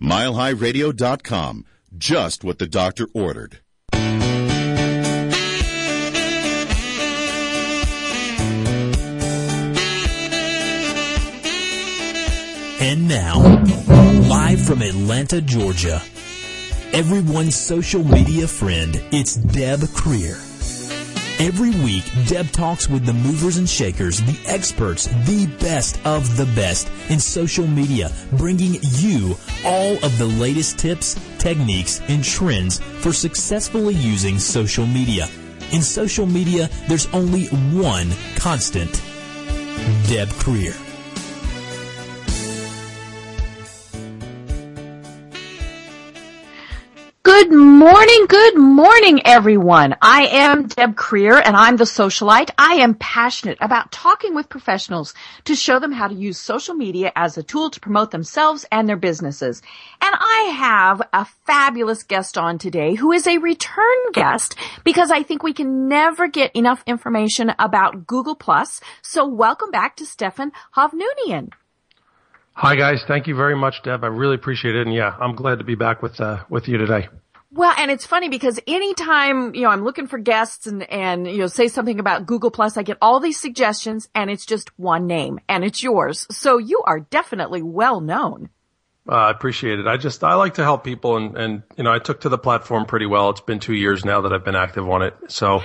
MileHighRadio.com. Just what the doctor ordered. And now, live from Atlanta, Georgia, everyone's social media friend, it's Deb Krier. Every week, Deb talks with the movers and shakers, the experts, the best of the best in social media, bringing you all of the latest tips, techniques, and trends for successfully using social media. In social media, there's only one constant. Deb Krier. Good morning, good morning, everyone. I am Deb Krier and I'm the socialite. I am passionate about talking with professionals to show them how to use social media as a tool to promote themselves and their businesses. And I have a fabulous guest on today who is a return guest because I think we can never get enough information about Google Plus. So welcome back to Stephan Hovnanian. Hi guys, thank you very much, Deb. I really appreciate it, and yeah, I'm glad to be back with uh, with you today. Well, and it's funny because anytime, you know, I'm looking for guests and, and, you know, say something about Google Plus, I get all these suggestions and it's just one name and it's yours. So you are definitely well known. Uh, I appreciate it. I just, I like to help people and, and, you know, I took to the platform pretty well. It's been two years now that I've been active on it. So,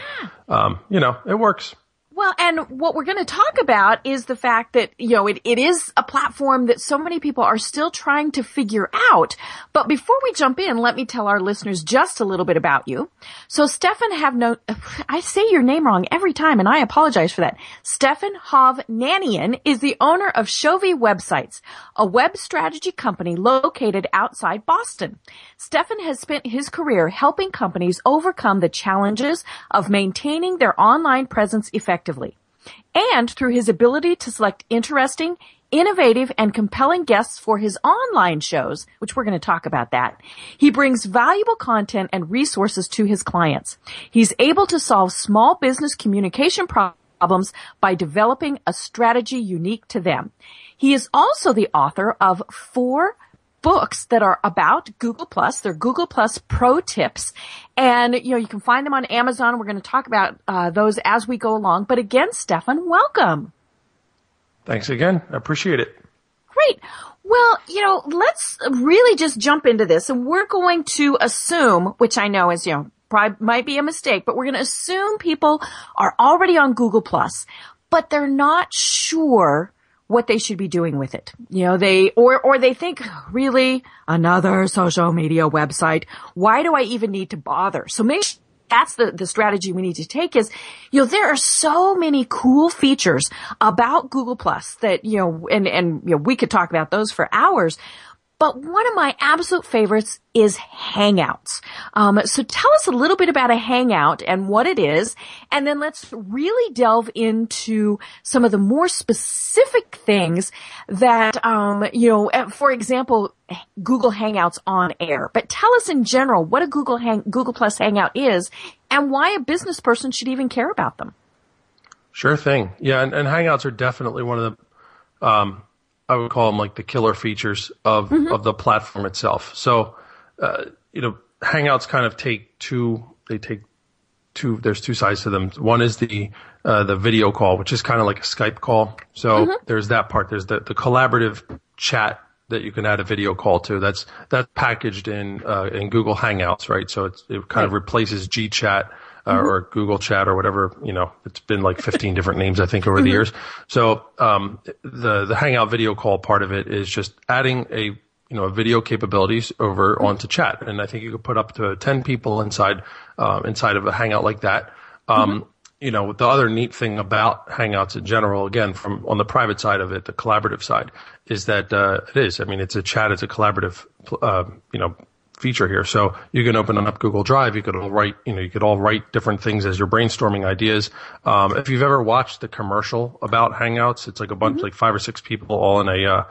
um, you know, it works. Well, and what we're going to talk about is the fact that, you know, it, it is a platform that so many people are still trying to figure out. But before we jump in, let me tell our listeners just a little bit about you. So Stephan have no, I say your name wrong every time and I apologize for that. Stephan Hovnanian is the owner of Shovi Websites, a web strategy company located outside Boston. Stephan has spent his career helping companies overcome the challenges of maintaining their online presence effectively. And through his ability to select interesting, innovative, and compelling guests for his online shows, which we're going to talk about that, he brings valuable content and resources to his clients. He's able to solve small business communication problems by developing a strategy unique to them. He is also the author of four books that are about Google Plus. They're Google Plus Pro Tips, and you know you can find them on Amazon. We're going to talk about uh, those as we go along. But again, Stephan, welcome. Thanks again. I appreciate it. Great. Well, you know, let's really just jump into this, and we're going to assume, which I know is you know probably might be a mistake, but we're going to assume people are already on Google Plus, but they're not sure what they should be doing with it. You know, they, or, or they think, really, another social media website. Why do I even need to bother? So maybe that's the, the strategy we need to take is, you know, there are so many cool features about Google Plus that, you know, and, and, you know, we could talk about those for hours. But one of my absolute favorites is Hangouts. Um, so tell us a little bit about a Hangout and what it is, and then let's really delve into some of the more specific things that, um, you know, uh, for example, Google Hangouts on air. But tell us in general what a Google Hang- Google Plus Hangout is, and why a business person should even care about them. Sure thing. Yeah, and, and Hangouts are definitely one of the um, I would call them like the killer features of mm-hmm. of the platform itself. So, uh, you know, Hangouts kind of take two. They take two. There's two sides to them. One is the uh, the video call, which is kind of like a Skype call. So mm-hmm. there's that part. There's the the collaborative chat that you can add a video call to. That's that's packaged in uh, in Google Hangouts, right? So it kind right. of replaces GChat uh, mm-hmm. or Google Chat or whatever. You know, it's been like 15 different names I think over mm-hmm. the years. So um, the the Hangout video call part of it is just adding a you know a video capabilities over mm-hmm. onto chat, and I think you could put up to 10 people inside uh, inside of a Hangout like that. Um, mm-hmm. you know, the other neat thing about Hangouts in general, again, from on the private side of it, the collaborative side, is that uh, it is. I mean, it's a chat, it's a collaborative, uh, you know, feature here. So you can open up Google Drive. You could all write, you know, you could all write different things as you're brainstorming ideas. Um, if you've ever watched the commercial about Hangouts, it's like a bunch, mm-hmm. like five or six people all in a, uh,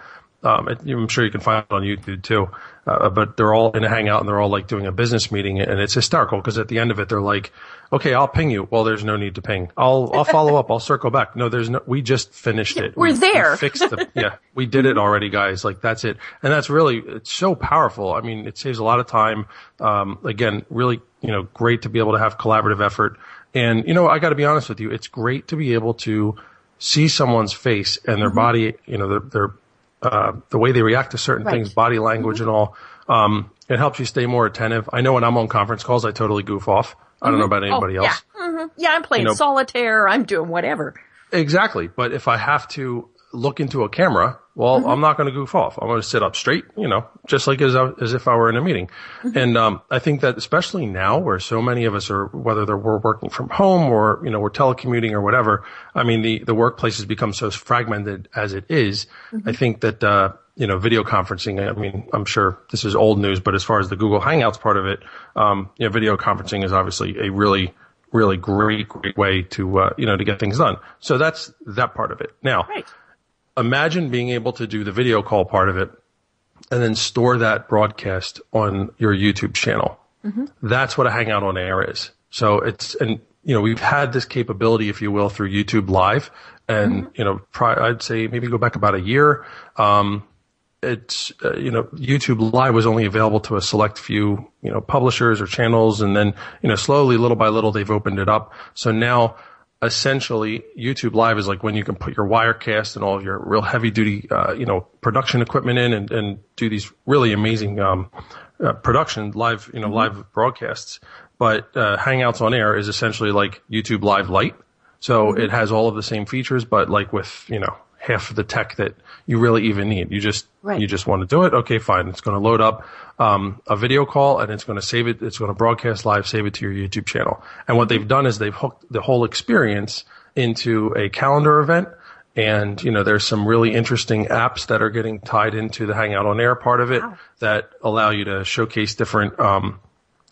Um, it, I'm sure you can find it on YouTube too. Uh, but they're all in a hangout and they're all like doing a business meeting and it's hysterical because at the end of it, they're like, okay, I'll ping you. Well, there's no need to ping. I'll, I'll follow up. I'll circle back. No, there's no, we just finished it. We're we, there. We fixed the, yeah, we did it already, guys. Like that's it. And that's really, it's so powerful. I mean, it saves a lot of time. Um, again, really, you know, great to be able to have collaborative effort. And, you know, I got to be honest with you. It's great to be able to see someone's face and their body, you know, their, their uh, the way they react to certain Right. things, body language and all. Um, it helps you stay more attentive. I know when I'm on conference calls, I totally goof off. I don't know about anybody oh, else. Yeah. hmm yeah, I'm playing You know- solitaire. I'm doing whatever. Exactly. But if I have to look into a camera, well, I'm not going to goof off. I'm going to sit up straight, you know, just like as, as if I were in a meeting. And, um, I think that especially now where so many of us are, whether they're, we're working from home or, you know, we're telecommuting or whatever. I mean, the, the workplace has become so fragmented as it is. I think that, uh, you know, video conferencing, I mean, I'm sure this is old news, but as far as the Google Hangouts part of it, um, you know, video conferencing is obviously a really, really great, great way to, uh, you know, to get things done. So that's that part of it. Now, Right. Imagine being able to do the video call part of it and then store that broadcast on your YouTube channel. That's what a Hangout on Air is. So it's, and, you know, we've had this capability, if you will, through YouTube Live. And, you know, pri- I'd say maybe go back about a year. Um, it's, uh, you know, YouTube Live was only available to a select few, you know, publishers or channels. And then, you know, slowly, little by little, they've opened it up. So now, essentially, YouTube Live is like when you can put your Wirecast and all of your real heavy duty, uh, you know, production equipment in and, and do these really amazing, um, uh, production live, you know, live broadcasts. But, uh, Hangouts on Air is essentially like YouTube Live Lite. So it has all of the same features, but like with, you know, half of the tech that you really even need. You just, Right. you just want to do it. Okay, fine. It's going to load up, um, a video call and it's going to save it. It's going to broadcast live, save it to your YouTube channel. And what they've done is they've hooked the whole experience into a calendar event. And, you know, there's some really interesting apps that are getting tied into the Hangout on Air part of it that allow you to showcase different, um,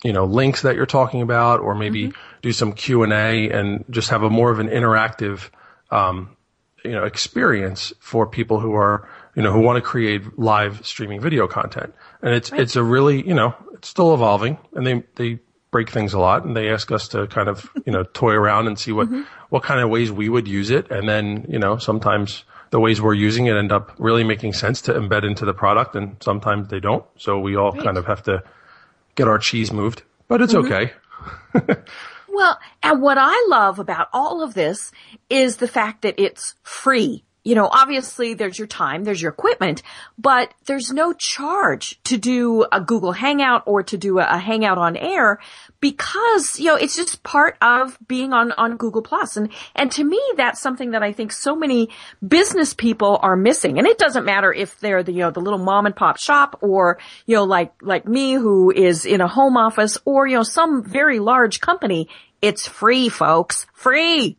you know, links that you're talking about, or maybe do some Q and A and just have a more of an interactive, um, you know, experience for people who are, you know, who want to create live streaming video content. And it's, it's a really, you know, it's still evolving and they, they break things a lot and they ask us to kind of, you know, toy around and see what, mm-hmm. what kind of ways we would use it. And then, you know, sometimes the ways we're using it end up really making sense to embed into the product and sometimes they don't. So we all kind of have to get our cheese moved, but it's mm-hmm. okay. Well, and what I love about all of this is the fact that it's free. You know, obviously there's your time, there's your equipment, but there's no charge to do a Google Hangout or to do a, a Hangout on air because, you know, it's just part of being on, on Google Plus. And, and to me, that's something that I think so many business people are missing. And it doesn't matter if they're the, you know, the little mom and pop shop or, you know, like, like me who is in a home office or, you know, some very large company. It's free, folks. Free.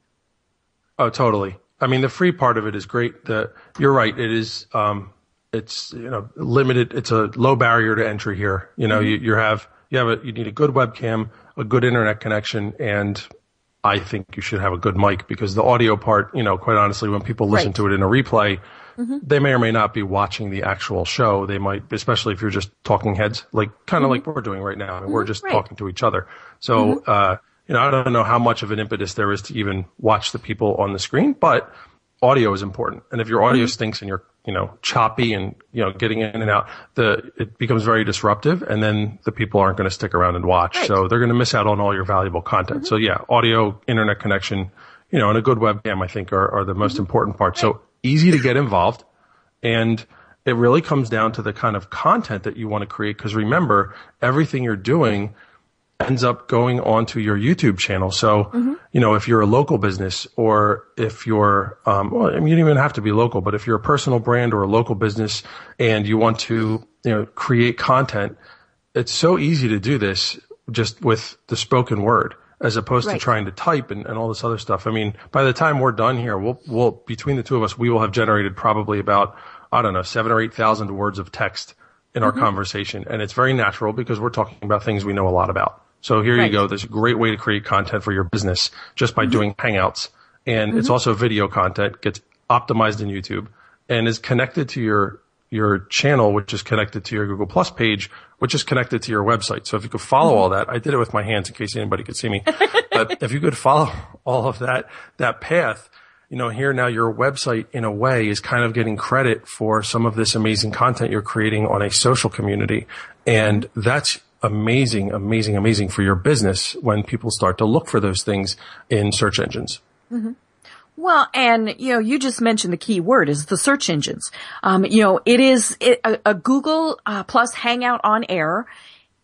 Oh, totally. I mean, the free part of it is great. The, you're right. It is, um, it's, you know, limited. It's a low barrier to entry here. You know, mm-hmm. you, you have, you have a, you need a good webcam, a good internet connection, and I think you should have a good mic because the audio part, you know, quite honestly, when people listen Right. to it in a replay, mm-hmm. they may or may not be watching the actual show. They might, especially if you're just talking heads, like kind of mm-hmm. like we're doing right now. I mean, we're just Right. talking to each other. So, uh, you know, I don't know how much of an impetus there is to even watch the people on the screen, but audio is important. And if your audio mm-hmm. stinks and you're, you know, choppy and, you know, getting in and out, the, it becomes very disruptive and then the people aren't going to stick around and watch. So they're going to miss out on all your valuable content. Mm-hmm. So yeah, audio, internet connection, you know, and a good webcam, I think are, are the most mm-hmm. important parts. So easy to get involved. And it really comes down to the kind of content that you want to create. Cause remember, everything you're doing ends up going onto your YouTube channel. So, you know, if you're a local business or if you're, um, well, I mean, you don't even have to be local, but if you're a personal brand or a local business and you want to, you know, create content, it's so easy to do this just with the spoken word as opposed Right. to trying to type and, and all this other stuff. I mean, by the time we're done here, we'll, we'll, between the two of us, we will have generated probably about, I don't know, seven or 8,000 words of text in Mm-hmm. our conversation. And it's very natural because we're talking about things we know a lot about. So here Right. you go. There's a great way to create content for your business just by mm-hmm. doing Hangouts. And it's mm-hmm. also video content, gets optimized in YouTube and is connected to your your channel, which is connected to your Google Plus page, which is connected to your website. So if you could follow mm-hmm. all that, I did it with my hands in case anybody could see me, but if you could follow all of that, that path, you know, here now your website in a way is kind of getting credit for some of this amazing content you're creating on a social community. And that's amazing, amazing, amazing for your business when people start to look for those things in search engines. Mm-hmm. Well, and you know, you just mentioned the key word is the search engines. Um, you know, it is it, a, a, Google uh, plus Hangout on Air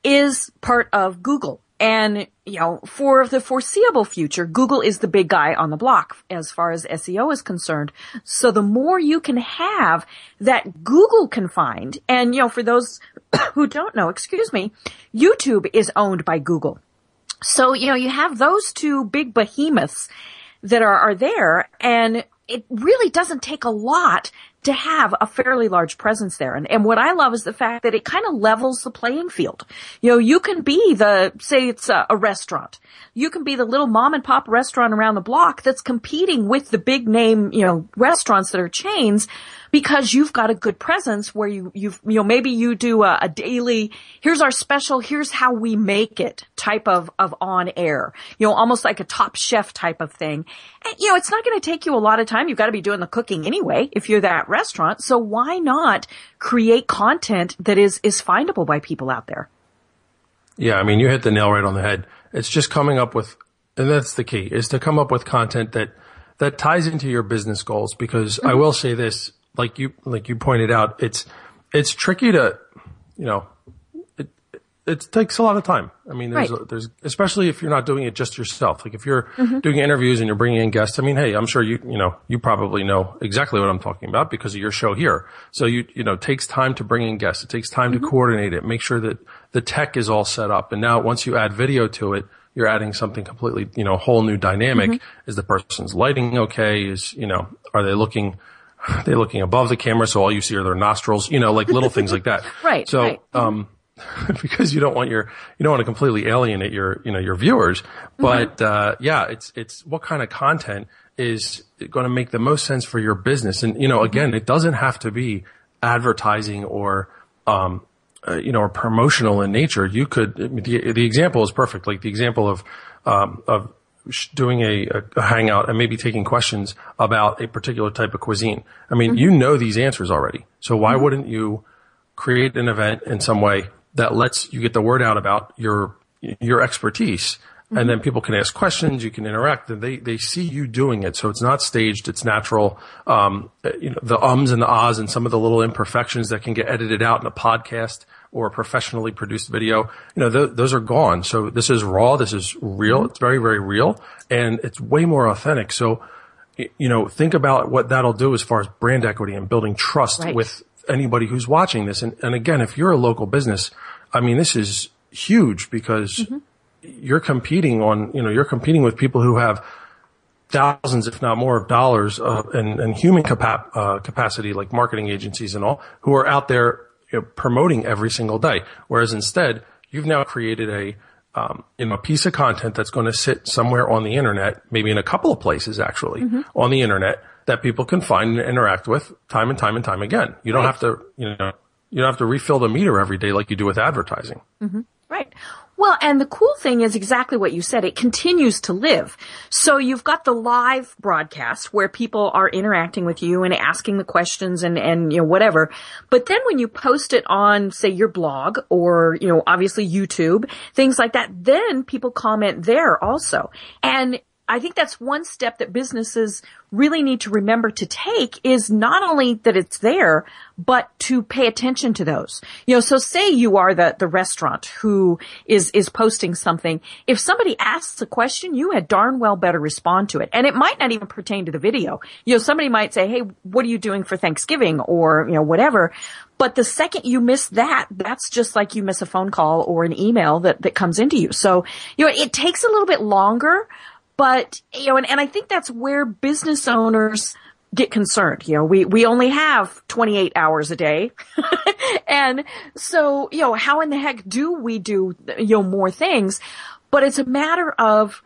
is part of Google. And, you know, for the foreseeable future, Google is the big guy on the block as far as SEO is concerned. So the more you can have that Google can find, and, you know, for those who don't know, excuse me, YouTube is owned by Google. So, you know, you have those two big behemoths that are, are there and it really doesn't take a lot to have a fairly large presence there. And, and what I love is the fact that it kind of levels the playing field. You know, you can be the, say it's a, a, restaurant. You can be the little mom and pop restaurant around the block that's competing with the big name, you know, restaurants that are chains because you've got a good presence where you, you've, you know, maybe you do a, a daily, here's our special, here's how we make it type of, of on air, you know, almost like a top chef type of thing. And, you know, it's not going to take you a lot of time. You've got to be doing the cooking anyway if you're that restaurant. So why not create content that is, is findable by people out there? Yeah. I mean, you hit the nail right on the head. It's just coming up with, and that's the key is to come up with content that, that ties into your business goals because mm-hmm. I will say this, like you like you pointed out, it's it's tricky to, you know, it it takes a lot of time. I mean, there's right. a, there's especially if you're not doing it just yourself. Like if you're mm-hmm. doing interviews and you're bringing in guests. I mean, hey, I'm sure you you know you probably know exactly what I'm talking about because of your show here. So you you know it takes time to bring in guests. It takes time mm-hmm. to coordinate it. Make sure that the tech is all set up. And now once you add video to it, you're adding something completely, you know, whole new dynamic. Mm-hmm. Is the person's lighting okay? Is, you know, are they looking they're looking above the camera, so all you see are their nostrils, you know, like little things like that. right. So, right. um, because you don't want your, you don't want to completely alienate your, you know, your viewers. Mm-hmm. But, mm-hmm. uh, yeah, it's, it's what kind of content is going to make the most sense for your business. And, you know, again, it doesn't have to be advertising or, um, uh, you know, or promotional in nature. You could, the, the example is perfect. Like the example of, um, of doing a, a, hangout and maybe taking questions about a particular type of cuisine. I mean, mm-hmm. you know these answers already. So why mm-hmm. wouldn't you create an event in some way that lets you get the word out about your, your expertise? Mm-hmm. And then people can ask questions, you can interact, and they, they see you doing it. So it's not staged, it's natural. Um, you know, the ums and the ahs and some of the little imperfections that can get edited out in a podcast or a professionally produced video, you know, th- those are gone. So this is raw. This is real. It's very, very real and it's way more authentic. So, you know, think about what that'll do as far as brand equity and building trust right. with anybody who's watching this. And, and again, if you're a local business, I mean, this is huge because mm-hmm. you're competing on, you know, you're competing with people who have thousands, if not more, of dollars uh, and, and human capa- uh, capacity, like marketing agencies and all, who are out there you know, promoting every single day. Whereas instead, you've now created a um, you know, a piece of content that's going to sit somewhere on the internet, maybe in a couple of places actually mm-hmm. on the internet that people can find and interact with time and time and time again. You don't right. have to, you know, you don't have to refill the meter every day like you do with advertising. Mm-hmm. Right. Well, and the cool thing is exactly what you said. It continues to live. So you've got the live broadcast where people are interacting with you and asking the questions and, and, you know, whatever. But then when you post it on, say, your blog or, you know, obviously YouTube, things like that, then people comment there also. And I think that's one step that businesses really need to remember to take is not only that it's there, but to pay attention to those. You know, so say you are the, the restaurant who is, is posting something. If somebody asks a question, you had darn well better respond to it. And it might not even pertain to the video. You know, somebody might say, Hey, what are you doing for Thanksgiving? Or, you know, whatever. But the second you miss that, that's just like you miss a phone call or an email that, that comes into you. So, you know, it takes a little bit longer, but, you know, and, and I think that's where business owners get concerned. You know, we, we only have 28 hours a day. and so, you know, how in the heck do we do, you know, more things? But it's a matter of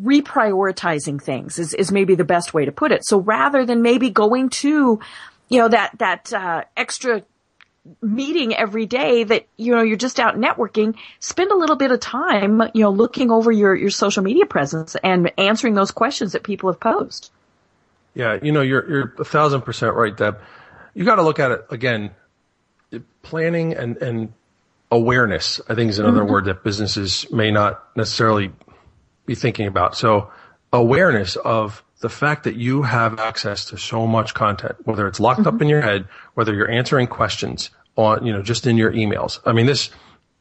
reprioritizing things is, is maybe the best way to put it. So rather than maybe going to, you know, that, that, uh, extra meeting every day that, you know, you're just out networking, spend a little bit of time, you know, looking over your, your social media presence and answering those questions that people have posed. Yeah, you know, you're you're a thousand percent right, Deb. You got to look at it again. Planning and and awareness, I think, is another mm-hmm. word that businesses may not necessarily be thinking about. So, awareness of the fact that you have access to so much content, whether it's locked mm-hmm. up in your head, whether you're answering questions on, you know, just in your emails. I mean, this,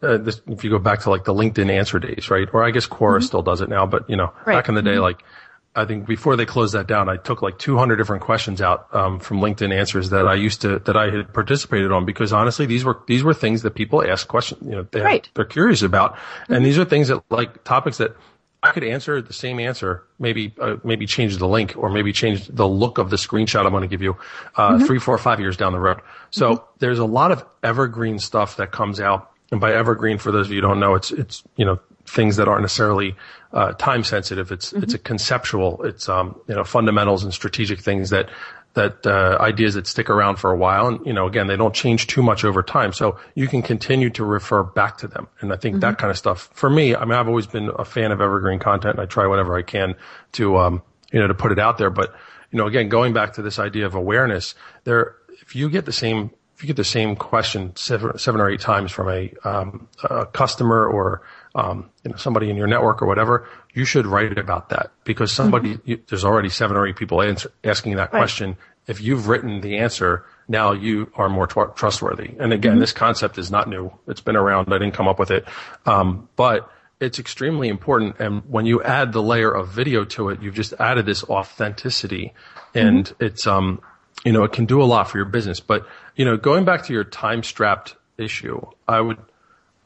uh, this, if you go back to like the LinkedIn answer days, right? Or I guess Quora mm-hmm. still does it now, but you know, right. back in the day, mm-hmm. like I think before they closed that down, I took like 200 different questions out um, from LinkedIn answers that I used to that I had participated on because honestly, these were these were things that people ask questions, you know, they right. they're curious about, mm-hmm. and these are things that like topics that I could answer the same answer, maybe uh, maybe change the link or maybe change the look of the screenshot I'm going to give you uh, mm-hmm. three, four, five years down the road. So mm-hmm. there's a lot of evergreen stuff that comes out, and by evergreen, for those of you who don't know, it's it's you know things that aren't necessarily uh, time sensitive. It's mm-hmm. it's a conceptual. It's um, you know fundamentals and strategic things that that uh, ideas that stick around for a while, and you know again they don't change too much over time. So you can continue to refer back to them, and I think mm-hmm. that kind of stuff for me. I mean, I've always been a fan of evergreen content, and I try whatever I can to um, you know to put it out there. But you know again going back to this idea of awareness, there if you get the same if you get the same question seven, seven or eight times from a, um, a customer or um, you know, somebody in your network or whatever, you should write about that because somebody, mm-hmm. you, there's already seven or eight people answer, asking that right. question. If you've written the answer, now you are more tw- trustworthy. And again, mm-hmm. this concept is not new. It's been around. I didn't come up with it. Um, but it's extremely important. And when you add the layer of video to it, you've just added this authenticity and mm-hmm. it's, um, you know, it can do a lot for your business. But, you know, going back to your time strapped issue, I would,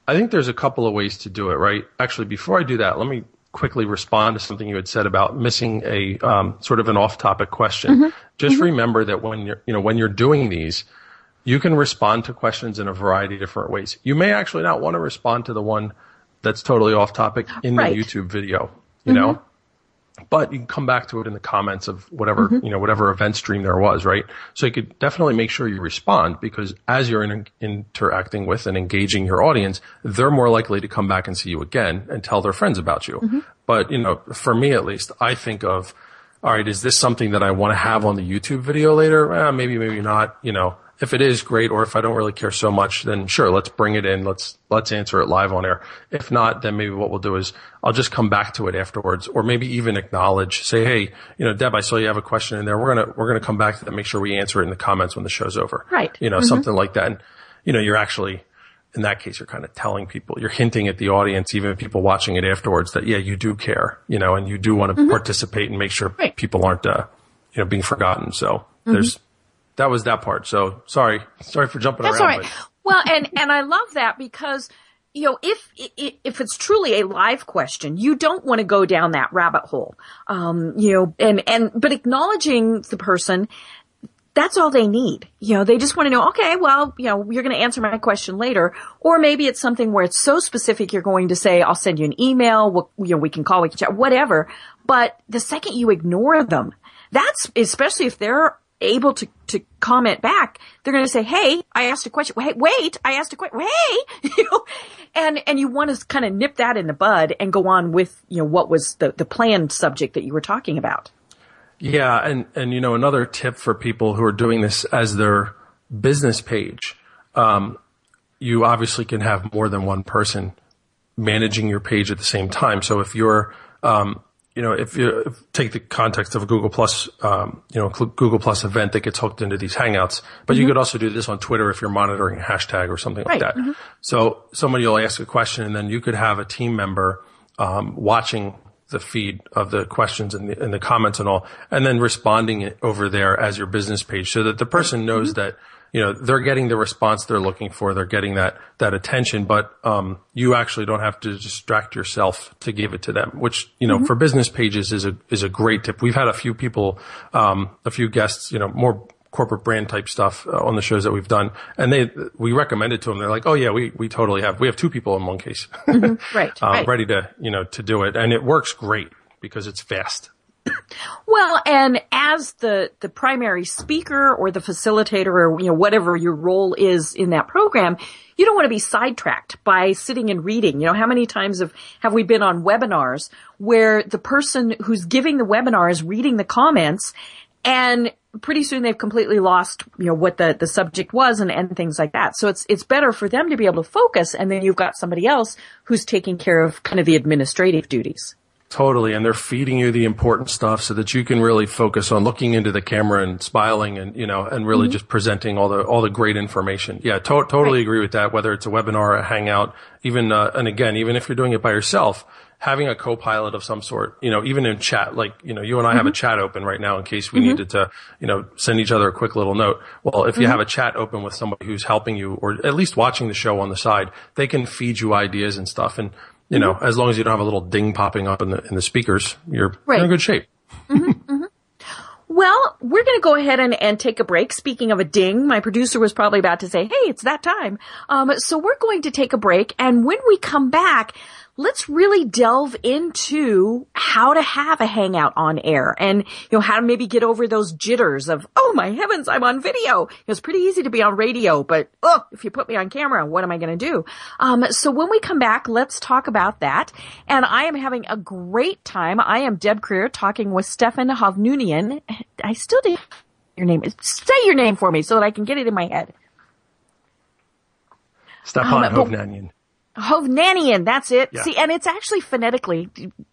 I think there's a couple of ways to do it, right? Actually, before I do that, let me quickly respond to something you had said about missing a um, sort of an off-topic question. Mm-hmm. Just mm-hmm. remember that when you're, you know, when you're doing these, you can respond to questions in a variety of different ways. You may actually not want to respond to the one that's totally off topic in right. the YouTube video, you mm-hmm. know? But you can come back to it in the comments of whatever mm-hmm. you know whatever event stream there was right so you could definitely make sure you respond because as you're in, interacting with and engaging your audience they're more likely to come back and see you again and tell their friends about you mm-hmm. but you know for me at least i think of all right is this something that i want to have on the youtube video later eh, maybe maybe not you know if it is great or if I don't really care so much, then sure, let's bring it in. Let's, let's answer it live on air. If not, then maybe what we'll do is I'll just come back to it afterwards or maybe even acknowledge, say, Hey, you know, Deb, I saw you have a question in there. We're going to, we're going to come back to that. Make sure we answer it in the comments when the show's over. Right. You know, mm-hmm. something like that. And, you know, you're actually, in that case, you're kind of telling people, you're hinting at the audience, even people watching it afterwards that, yeah, you do care, you know, and you do want to mm-hmm. participate and make sure right. people aren't, uh, you know, being forgotten. So mm-hmm. there's, that was that part. So sorry, sorry for jumping That's around. That's all right. well, and and I love that because you know if if it's truly a live question, you don't want to go down that rabbit hole. Um, you know, and and but acknowledging the person. That's all they need. You know, they just want to know, okay, well, you know, you're going to answer my question later. Or maybe it's something where it's so specific you're going to say, I'll send you an email, we'll, you know, we can call, we can chat, whatever. But the second you ignore them, that's, especially if they're able to, to comment back, they're going to say, Hey, I asked a question. Wait, wait, I asked a question. Hey, you know, and, and you want to kind of nip that in the bud and go on with, you know, what was the, the planned subject that you were talking about. Yeah. And, and, you know, another tip for people who are doing this as their business page, um, you obviously can have more than one person managing your page at the same time. So if you're, um, you know, if you take the context of a Google Plus, um, you know, Google Plus event that gets hooked into these Hangouts, but mm-hmm. you could also do this on Twitter if you're monitoring a hashtag or something right. like that. Mm-hmm. So somebody will ask a question, and then you could have a team member um, watching the feed of the questions and the, and the comments and all, and then responding over there as your business page, so that the person knows mm-hmm. that you know, they're getting the response they're looking for. They're getting that, that attention, but, um, you actually don't have to distract yourself to give it to them, which, you know, mm-hmm. for business pages is a, is a great tip. We've had a few people, um, a few guests, you know, more corporate brand type stuff uh, on the shows that we've done. And they, we recommend it to them. They're like, Oh yeah, we, we totally have, we have two people in one case, mm-hmm. right, um, right, ready to, you know, to do it. And it works great because it's fast. Well, and as the, the primary speaker or the facilitator or, you know, whatever your role is in that program, you don't want to be sidetracked by sitting and reading. You know, how many times have, have we been on webinars where the person who's giving the webinar is reading the comments and pretty soon they've completely lost, you know, what the, the subject was and, and things like that. So it's, it's better for them to be able to focus and then you've got somebody else who's taking care of kind of the administrative duties. Totally. And they're feeding you the important stuff so that you can really focus on looking into the camera and smiling and, you know, and really mm-hmm. just presenting all the, all the great information. Yeah, to- totally right. agree with that. Whether it's a webinar, a hangout, even, uh, and again, even if you're doing it by yourself, having a co-pilot of some sort, you know, even in chat, like, you know, you and I mm-hmm. have a mm-hmm. chat open right now in case we mm-hmm. needed to, you know, send each other a quick little note. Well, if you mm-hmm. have a chat open with somebody who's helping you or at least watching the show on the side, they can feed you ideas and stuff. And, you know, as long as you don't have a little ding popping up in the in the speakers, you're, right. you're in good shape. Mm-hmm, mm-hmm. Well, we're going to go ahead and, and take a break. Speaking of a ding, my producer was probably about to say, "Hey, it's that time." Um, so we're going to take a break, and when we come back, let's really delve into how to have a hangout on air and, you know, how to maybe get over those jitters of, oh my heavens, I'm on video. It's pretty easy to be on radio, but oh, if you put me on camera, what am I going to do? Um, so when we come back, let's talk about that. And I am having a great time. I am Deb Krier talking with Stephan Hovnanian. I still do your name. Is say your name for me so that I can get it in my head. Stephan um, Hovnanian. Oh, Hovnanian, that's it. Yeah. See, and it's actually phonetically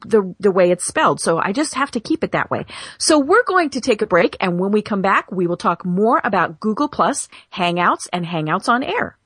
the the way it's spelled, so I just have to keep it that way. So we're going to take a break, and when we come back, we will talk more about Google Plus, Hangouts, and Hangouts on Air.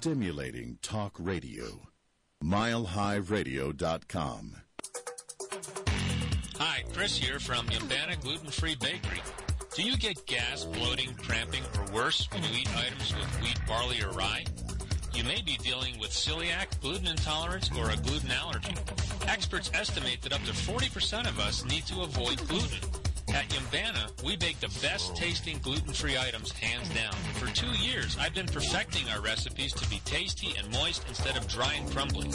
Stimulating talk radio. MileHighRadio.com. Hi, Chris here from Yumbana Gluten Free Bakery. Do you get gas, bloating, cramping, or worse when you eat items with wheat, barley, or rye? You may be dealing with celiac, gluten intolerance, or a gluten allergy. Experts estimate that up to 40% of us need to avoid gluten. At Yumbana, we bake the best tasting gluten-free items hands down. For two years, I've been perfecting our recipes to be tasty and moist instead of dry and crumbly.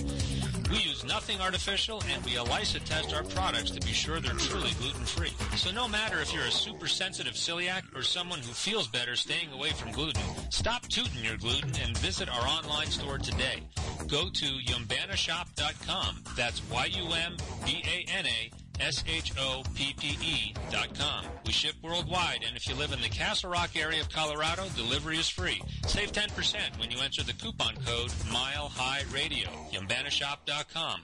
We use nothing artificial and we ELISA test our products to be sure they're truly gluten-free. So no matter if you're a super sensitive celiac or someone who feels better staying away from gluten, stop tooting your gluten and visit our online store today. Go to yumbanashoppe.com. That's Y-U-M-B-A-N-A S-H-O-P-P-E dot com. We ship worldwide, and if you live in the Castle Rock area of Colorado, delivery is free. Save 10% when you enter the coupon code Mile High Radio. YumbanaShoppe.com.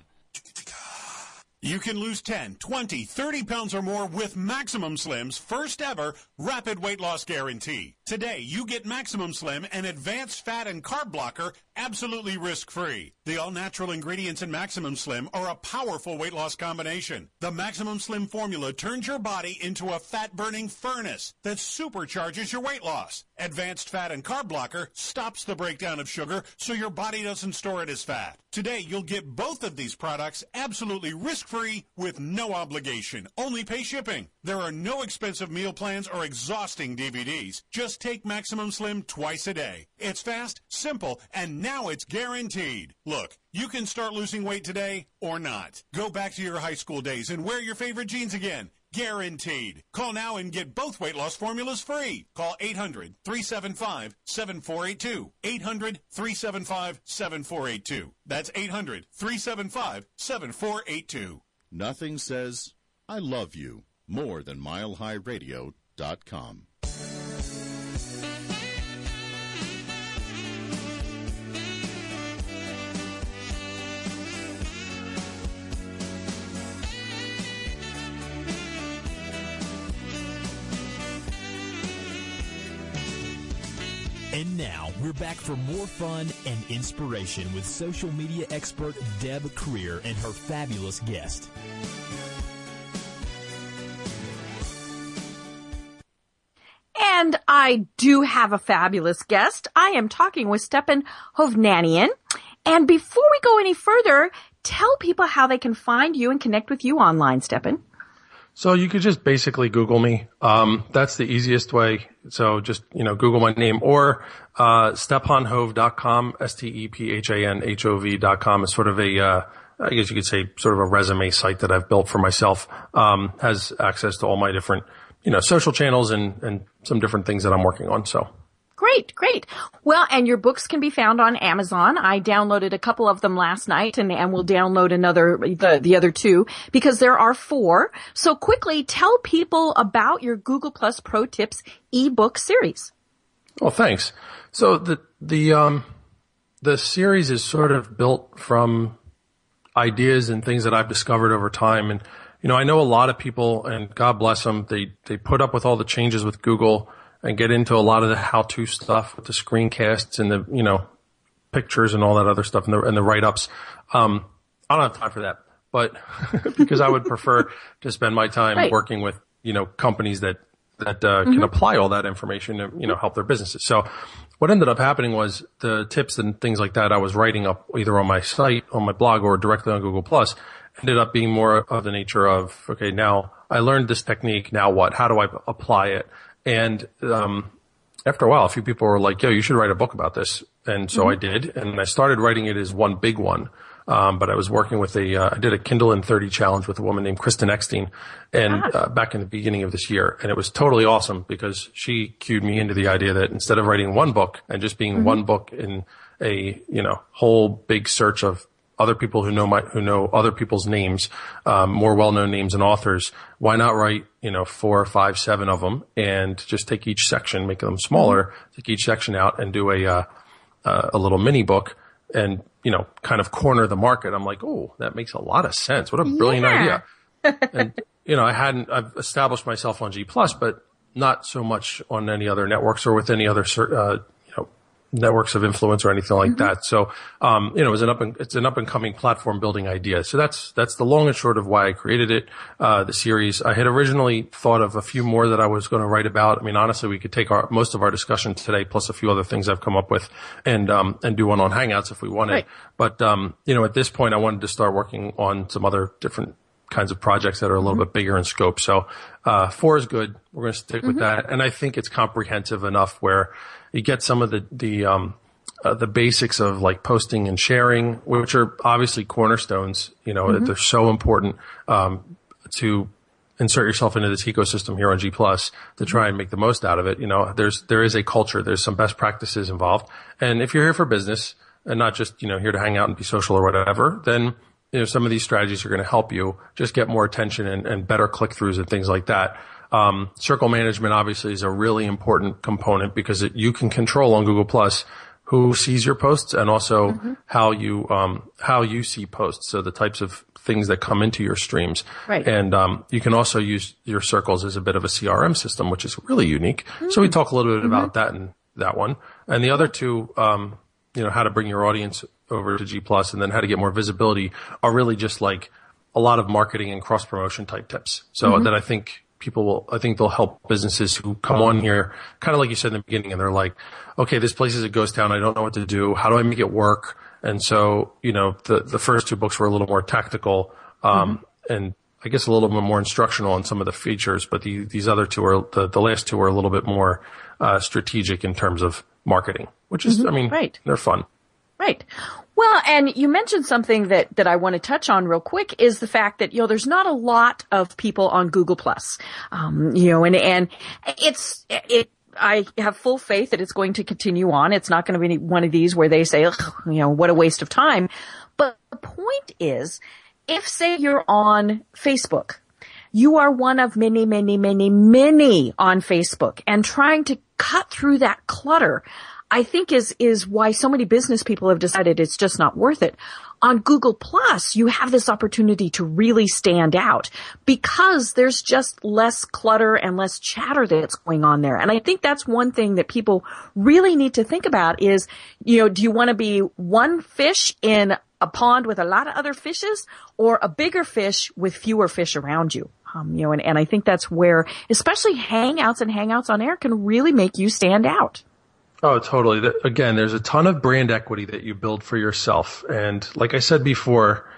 You can lose 10, 20, 30 pounds or more with Maximum Slim's first ever rapid weight loss guarantee. Today, you get Maximum Slim, an advanced fat and carb blocker, absolutely risk-free. The all-natural ingredients in Maximum Slim are a powerful weight loss combination. The Maximum Slim formula turns your body into a fat-burning furnace that supercharges your weight loss. Advanced fat and carb blocker stops the breakdown of sugar so your body doesn't store it as fat. Today, you'll get both of these products absolutely risk-free with no obligation. Only pay shipping. There are no expensive meal plans or exhausting DVDs. Just take Maximum Slim twice a day. It's fast, simple, and now it's guaranteed. Look, you can start losing weight today or not. Go back to your high school days and wear your favorite jeans again. Guaranteed. Call now and get both weight loss formulas free. Call 800 375 7482. 800 375 7482. That's 800 375 7482. Nothing says, I love you more than milehighradio.com. And now we're back for more fun and inspiration with social media expert Deb Krier and her fabulous guest. And I do have a fabulous guest. I am talking with Stephan Hovnanian. And before we go any further, tell people how they can find you and connect with you online, Stephan. So you could just basically Google me. Um, that's the easiest way. So just, you know, Google my name or, uh, stephanhov.com, S-T-E-P-H-A-N-H-O-V.com is sort of a, uh, I guess you could say sort of a resume site that I've built for myself, um, has access to all my different, you know, social channels and, and some different things that I'm working on. So. Great, great. Well, and your books can be found on Amazon. I downloaded a couple of them last night and, and we'll download another, the, the other two because there are four. So quickly tell people about your Google Plus Pro Tips ebook series. Well, thanks. So the, the, um, the series is sort of built from ideas and things that I've discovered over time. And, you know, I know a lot of people and God bless them. They, they put up with all the changes with Google and get into a lot of the how-to stuff with the screencasts and the, you know, pictures and all that other stuff and the, and the write-ups. Um, I don't have time for that, but because I would prefer to spend my time right. working with, you know, companies that, that, uh, mm-hmm. can apply all that information to, you know, help their businesses. So what ended up happening was the tips and things like that I was writing up either on my site, on my blog or directly on Google Plus ended up being more of the nature of, okay, now I learned this technique. Now what? How do I apply it? And um, after a while, a few people were like, "Yo, you should write a book about this." And so mm-hmm. I did, and I started writing it as one big one. Um, but I was working with a, uh, I did a Kindle in 30 challenge with a woman named Kristen Eckstein, and uh, back in the beginning of this year, and it was totally awesome because she cued me into the idea that instead of writing one book and just being mm-hmm. one book in a you know whole big search of other people who know my, who know other people's names, um, more well-known names and authors. Why not write, you know, four or five, seven of them and just take each section, make them smaller, take each section out and do a, uh, uh, a little mini book and, you know, kind of corner the market. I'm like, oh, that makes a lot of sense. What a brilliant yeah. idea. and, you know, I hadn't, I've established myself on G plus, but not so much on any other networks or with any other, uh, networks of influence or anything like mm-hmm. that. So, um, you know, it's an up and, it's an up and coming platform building idea. So that's, that's the long and short of why I created it, uh, the series. I had originally thought of a few more that I was going to write about. I mean, honestly, we could take our, most of our discussion today plus a few other things I've come up with and, um, and do one on Hangouts if we wanted. Right. But, um, you know, at this point, I wanted to start working on some other different kinds of projects that are a little mm-hmm. bit bigger in scope. So, uh, four is good. We're going to stick mm-hmm. with that. And I think it's comprehensive enough where, you get some of the the um, uh, the basics of like posting and sharing, which are obviously cornerstones. You know, mm-hmm. they're so important um, to insert yourself into this ecosystem here on G Plus to try and make the most out of it. You know, there's there is a culture, there's some best practices involved, and if you're here for business and not just you know here to hang out and be social or whatever, then you know some of these strategies are going to help you just get more attention and, and better click throughs and things like that. Um, circle management obviously is a really important component because it, you can control on Google Plus who sees your posts and also mm-hmm. how you um, how you see posts. So the types of things that come into your streams. Right. And um, you can also use your circles as a bit of a CRM system, which is really unique. Mm-hmm. So we mm. talk a little bit mm-hmm. about that in that one. And the other two, um, you know, how to bring your audience over to G Plus and then how to get more visibility are really just like a lot of marketing and cross promotion type tips. So mm-hmm. that I think people will, I think they'll help businesses who come on here, kind of like you said in the beginning, and they're like, okay, this place is a ghost town. I don't know what to do. How do I make it work? And so, you know, the, the first two books were a little more tactical, um, mm-hmm. and I guess a little bit more instructional on some of the features, but the, these other two are, the, the last two are a little bit more, uh, strategic in terms of marketing, which is, mm-hmm. I mean, right. they're fun. Right. Well, and you mentioned something that, that I want to touch on real quick is the fact that, you know, there's not a lot of people on Google Plus. Um, you know, and, and it's, it, I have full faith that it's going to continue on. It's not going to be one of these where they say, you know, what a waste of time. But the point is, if say you're on Facebook, you are one of many, many, many, many on Facebook and trying to cut through that clutter I think is, is why so many business people have decided it's just not worth it. On Google Plus, you have this opportunity to really stand out because there's just less clutter and less chatter that's going on there. And I think that's one thing that people really need to think about is, you know, do you want to be one fish in a pond with a lot of other fishes or a bigger fish with fewer fish around you? Um, you know, and, and I think that's where, especially hangouts and hangouts on air can really make you stand out. Oh, totally. Again, there's a ton of brand equity that you build for yourself. And like I said before,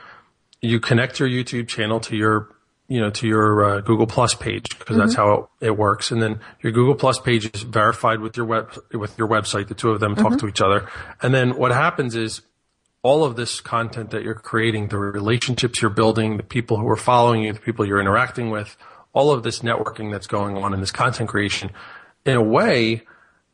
you connect your YouTube channel to your you know, to your uh, Google Plus page because that's how it, it, works. And then your Google Plus page is verified with your web with your website. The two of them talk to each other. And then what happens is all of this content that you're creating, the relationships you're building, the people who are following you, the people you're interacting with, all of this networking that's going on in this content creation, in a way,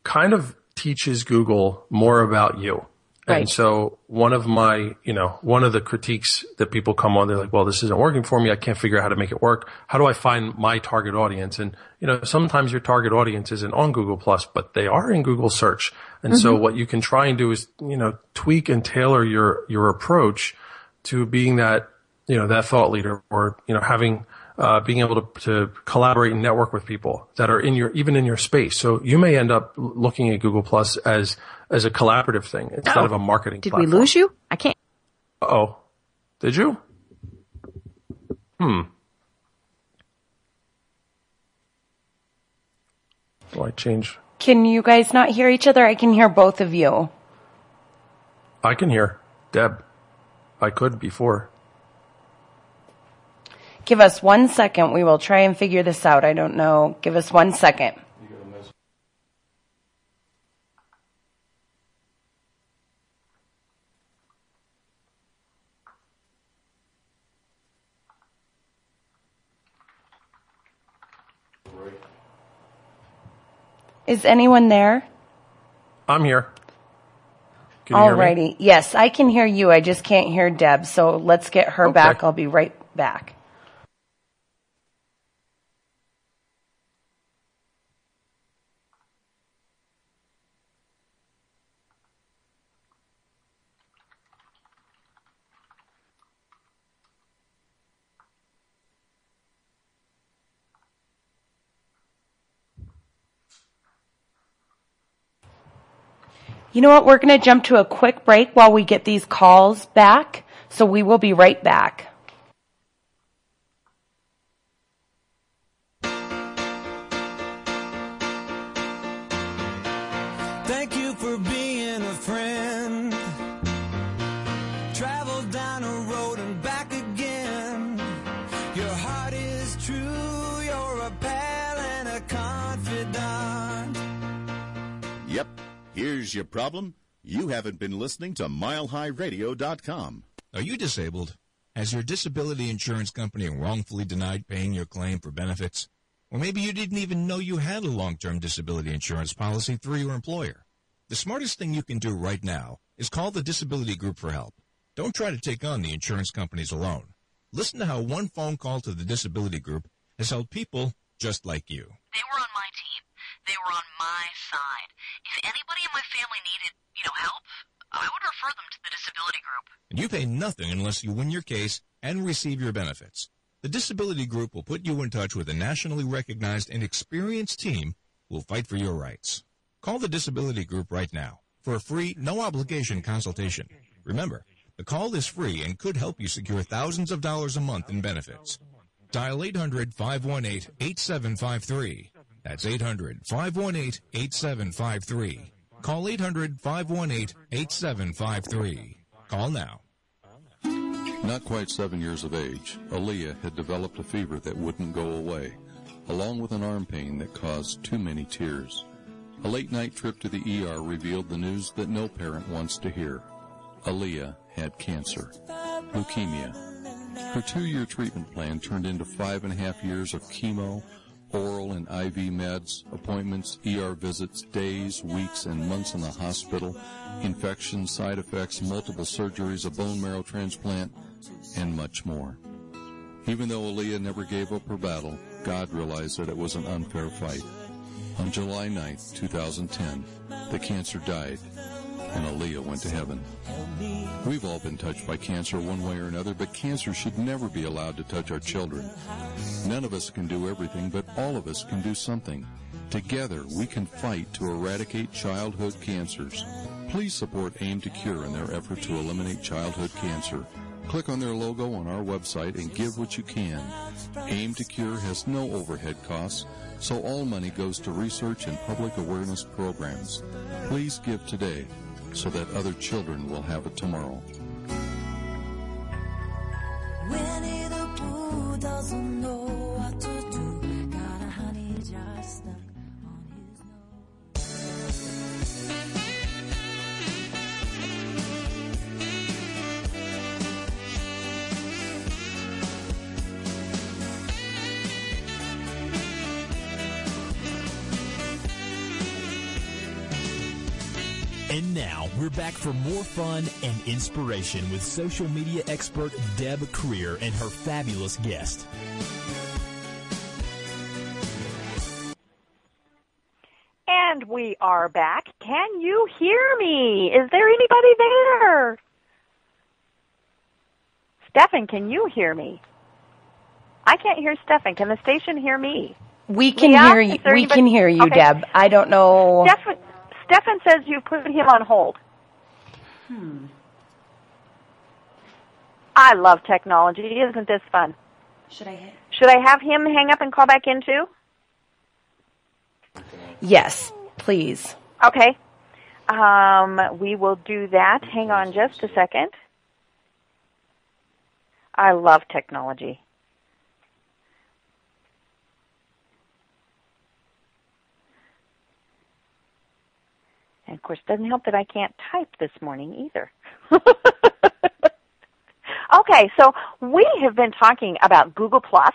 kind of teaches Google more about you. Right. And so one of my, you know, one of the critiques that people come on, they're like, well, this isn't working for me. I can't figure out how to make it work. How do I find my target audience? And, you know, sometimes your target audience isn't on Google Plus, but they are in Google search. And so mm-hmm. what you can try and do is, you know, tweak and tailor your, your approach to being that, you know, that thought leader or, you know, having, uh, being able to, to collaborate and network with people that are in your, even in your space. So you may end up looking at Google Plus as, as a collaborative thing instead Oh. of a marketing Did platform. we lose you? I can't. Oh, did you? Hmm. Do I change? Can you guys not hear each other? I can hear both of you. I can hear Deb. I could before. Give us one second. We will try and figure this out. I don't know. Give us one second. Is anyone there? I'm here. Can you hear me? Alrighty. Yes, I can hear you. I just can't hear Deb. So let's get her Okay. back. I'll be right back. You know what? We're going to jump to a quick break while we get these calls back. So we will be right back. Here's your problem. You haven't been listening to milehighradio.com. Are you disabled? Has your disability insurance company wrongfully denied paying your claim for benefits? Or maybe you didn't even know you had a long-term disability insurance policy through your employer. The smartest thing you can do right now is call the disability group for help. Don't try to take on the insurance companies alone. Listen to how one phone call to the disability group has helped people just like you. They were on my team. They were on my side. If anybody in my family needed, you know, help, I would refer them to the disability group. And you pay nothing unless you win your case and receive your benefits. The disability group will put you in touch with a nationally recognized and experienced team who will fight for your rights. Call the disability group right now for a free, no obligation consultation. Remember, the call is free and could help you secure thousands of dollars a month in benefits. Dial 800-518-8753. That's 800-518-8753. Call 800-518-8753. Call now. Not quite seven years of age, Aaliyah had developed a fever that wouldn't go away, along with an arm pain that caused too many tears. A late night trip to the ER revealed the news that no parent wants to hear. Aaliyah had cancer, leukemia. Her two-year treatment plan turned into five and a half years of chemo, oral and IV meds, appointments, ER visits, days, weeks, and months in the hospital, infections, side effects, multiple surgeries, a bone marrow transplant, and much more. Even though Aaliyah never gave up her battle, God realized that it was an unfair fight. On July 9, 2010, the cancer died, and Aaliyah went to heaven. We've all been touched by cancer one way or another, but cancer should never be allowed to touch our children. None of us can do everything, but all of us can do something. Together, we can fight to eradicate childhood cancers. Please support AIM to Cure in their effort to eliminate childhood cancer. Click on their logo on our website and give what you can. AIM to Cure has no overhead costs, so all money goes to research and public awareness programs. Please give today so that other children will have a tomorrow. Winnie the Pooh doesn't we're back for more fun and inspiration with social media expert Deb Krier and her fabulous guest. And we are back. Can you hear me? Is there anybody there? Stephan, can you hear me? I can't hear Stephan. Can the station hear me? We can Leah, hear you. We anybody- can hear you, Okay. Deb. I don't know. Stephan, Stephan says you put him on hold. Hmm. I love technology. Isn't this fun? Should I? Should I have him hang up and call back in too? Yes, please. Okay. Um, we will do that. Hang on just a second. I love technology. And of course, it doesn't help that I can't type this morning either. okay, so we have been talking about Google Plus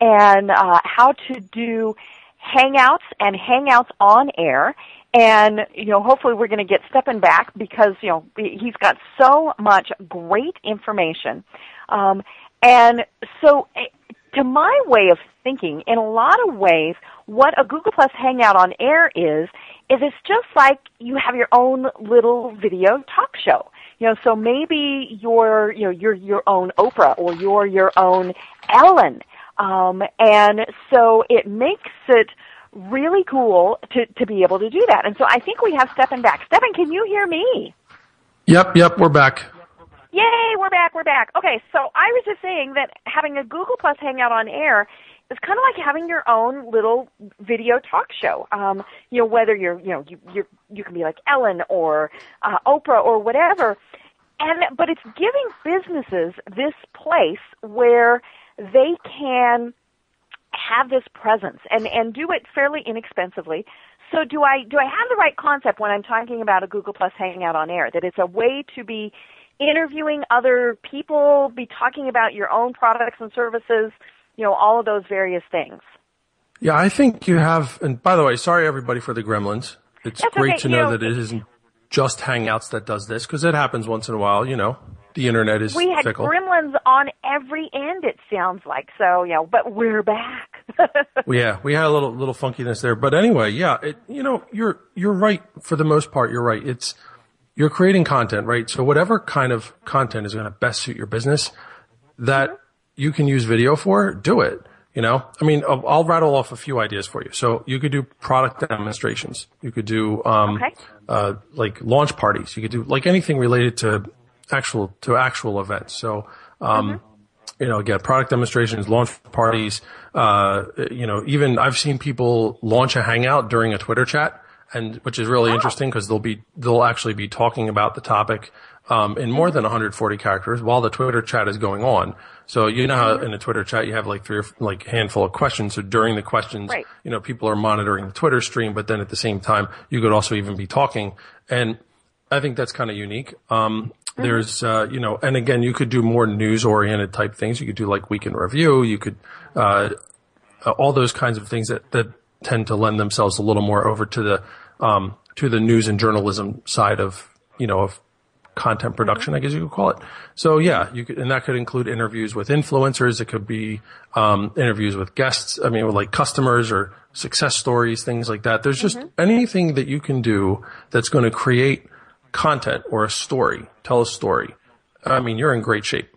and uh, how to do Hangouts and Hangouts on air. And, you know, hopefully we're going to get Stephan back because, you know, he's got so much great information. Um, and so, eh, to my way of thinking, in a lot of ways, what a Google Plus Hangout on air is, is it's just like you have your own little video talk show. You know, so maybe you're, you know, you're your own Oprah or you're your own Ellen. Um, and so it makes it really cool to, to be able to do that. And so I think we have Stephan back. Stephan, can you hear me? Yep, yep, we're back. Yay, we're back, we're back. Okay, so I was just saying that having a Google Plus Hangout on air is kind of like having your own little video talk show. Um, you know, whether you're, you know, you you you can be like Ellen or uh, Oprah or whatever, and but it's giving businesses this place where they can have this presence and and do it fairly inexpensively. So do I do I have the right concept when I'm talking about a Google Plus Hangout on air that it's a way to be interviewing other people, be talking about your own products and services, you know, all of those various things. Yeah, I think you have, and by the way, sorry everybody for the gremlins. It's That's great okay, to you know know- that it isn't just Hangouts that does this, because it happens once in a while, you know. The internet is we had fickle. gremlins on every end, it sounds like. So, you know, but we're back. Well, yeah, we had a little little funkiness there, but anyway, yeah, it, you know, you're you're right for the most part. You're right. It's you're creating content, right? So whatever kind of content is going to best suit your business, that mm-hmm. You can use video for, do it. You know, I mean, I'll, rattle off a few ideas for you. So you could do product demonstrations. You could do um, Okay. uh, like launch parties. You could do like anything related to actual to actual events. So um, you know, again, product demonstrations, launch parties. Uh, you know, even I've seen people launch a hangout during a Twitter chat, and which is really interesting because they'll be they'll actually be talking about the topic um, in more than 140 characters while the Twitter chat is going on. So you know how in a Twitter chat you have like three or like handful of questions. So during the questions, Right. you know, people are monitoring the Twitter stream, but then at the same time, you could also even be talking. And I think that's kind of unique. Um, there's, uh, you know, and again, you could do more news oriented type things. You could do like weekend review. You could, uh, uh, all those kinds of things that, that tend to lend themselves a little more over to the, um, to the news and journalism side of, you know, of content production, I guess you could call it. So yeah, you could, and that could include interviews with influencers. It could be, um, interviews with guests. I mean, with like customers or success stories, things like that. There's just anything that you can do that's going to create content or a story, tell a story. I mean, you're in great shape.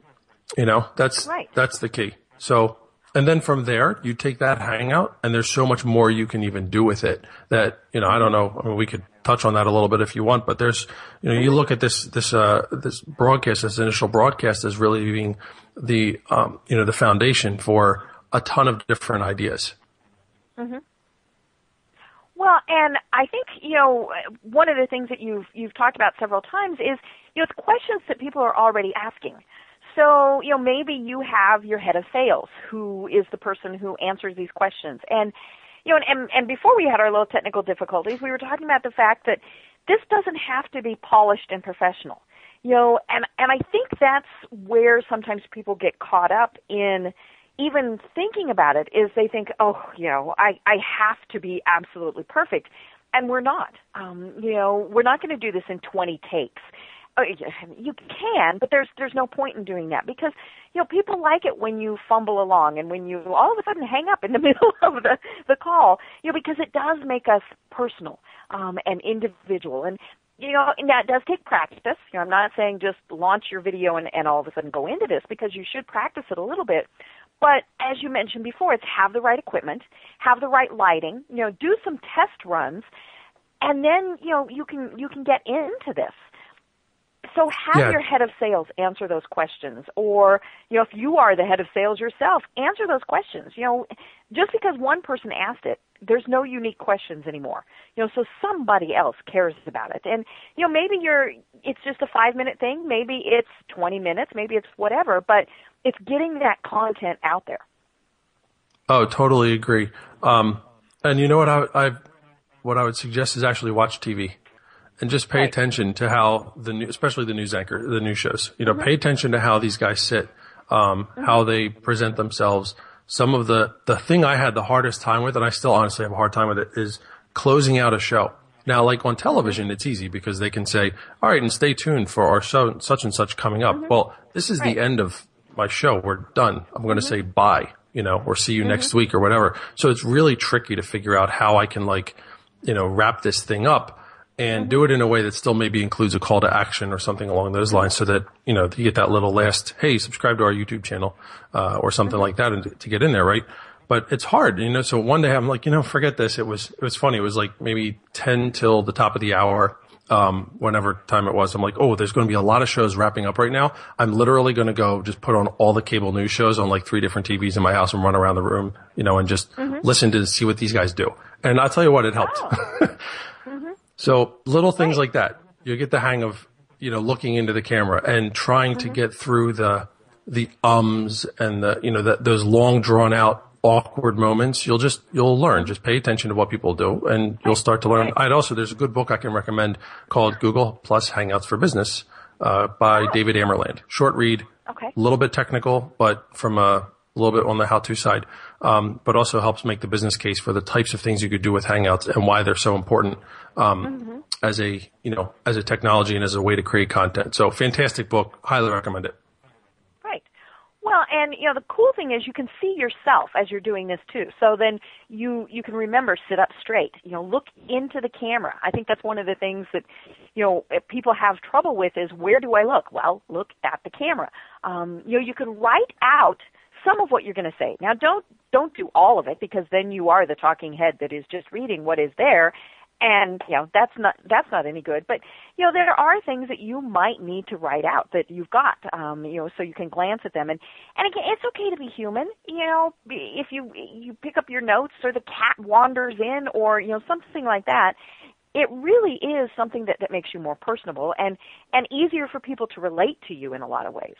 You know, that's, Right. that's the key. So, and then from there, you take that hangout and there's so much more you can even do with it that, you know, I don't know. I mean, we could touch on that a little bit if you want, but there's, you know, you look at this, this, uh, this broadcast, this initial broadcast as really being the, um, you know, the foundation for a ton of different ideas. Mm-hmm. Well, and I think you know one of the things that you've you've talked about several times is you know it's questions that people are already asking. So you know maybe you have your head of sales who is the person who answers these questions, and you know and and, before we had our little technical difficulties, we were talking about the fact that this doesn't have to be polished and professional. You know, and and I think that's where sometimes people get caught up in even thinking about it is they think, oh, you know, I, I have to be absolutely perfect. And we're not. Um, you know, we're not going to do this in 20 takes. Uh, You can, but there's there's no point in doing that because you know people like it when you fumble along and when you all of a sudden hang up in the middle of the the call. You know because it does make us personal um, and individual and you know, and that does take practice. You know, I'm not saying just launch your video and, and all of a sudden go into this because you should practice it a little bit. But as you mentioned before, it's have the right equipment, have the right lighting, you know, do some test runs, and then, you know, you can you can get into this. So have Yeah. your head of sales answer those questions or, you know, if you are the head of sales yourself, answer those questions. You know, just because one person asked it, there's no unique questions anymore. You know, so somebody else cares about it. And, you know, maybe you're it's just a 5-minute thing, maybe it's 20 minutes, maybe it's whatever, but it's getting that content out there. Oh, totally agree. Um, and you know what I, I, what I would suggest is actually watch TV and just pay attention to how the new, especially the news anchor, the news shows, you know, pay attention to how these guys sit, um, how they present themselves. Some of the, the thing I had the hardest time with, and I still honestly have a hard time with it, is closing out a show. Now, like on television, it's easy because they can say, all right, and stay tuned for our show, such and such coming up. Mm-hmm. Well, this is the end of my show. We're done. I'm going to mm-hmm. say bye, you know, or see you mm-hmm. next week or whatever. So it's really tricky to figure out how I can like, you know, wrap this thing up and do it in a way that still maybe includes a call to action or something along those lines so that, you know, you get that little last, hey, subscribe to our YouTube channel, uh, or something like that and to, to get in there, right? But it's hard, you know, so one day I'm like, you know, forget this. It was, it was funny. It was like maybe 10 till the top of the hour. Um, whenever time it was, I'm like, oh, there's going to be a lot of shows wrapping up right now. I'm literally going to go just put on all the cable news shows on like three different TVs in my house and run around the room, you know, and just listen to see what these guys do. And I'll tell you what, it helped. So little things like that, you get the hang of, you know, looking into the camera and trying to get through the, the ums and the, you know, the, those long drawn out awkward moments. You'll just, you'll learn. Just pay attention to what people do and you'll start to learn. I'd also, there's a good book I can recommend called Google Plus Hangouts for Business, uh, by David Amerland. Short read. Okay. A little bit technical, but from a, a little bit on the how-to side, um, but also helps make the business case for the types of things you could do with Hangouts and why they're so important um, as a you know as a technology and as a way to create content. So fantastic book, highly recommend it. Right. Well, and you know the cool thing is you can see yourself as you're doing this too. So then you you can remember sit up straight. You know, look into the camera. I think that's one of the things that you know people have trouble with is where do I look? Well, look at the camera. Um, you know, you can write out some of what you're going to say. Now, don't don't do all of it because then you are the talking head that is just reading what is there and you know that's not that's not any good. But you know there are things that you might need to write out that you've got um you know so you can glance at them. And and again it's okay to be human. You know if you you pick up your notes or the cat wanders in or you know something like that it really is something that that makes you more personable and and easier for people to relate to you in a lot of ways.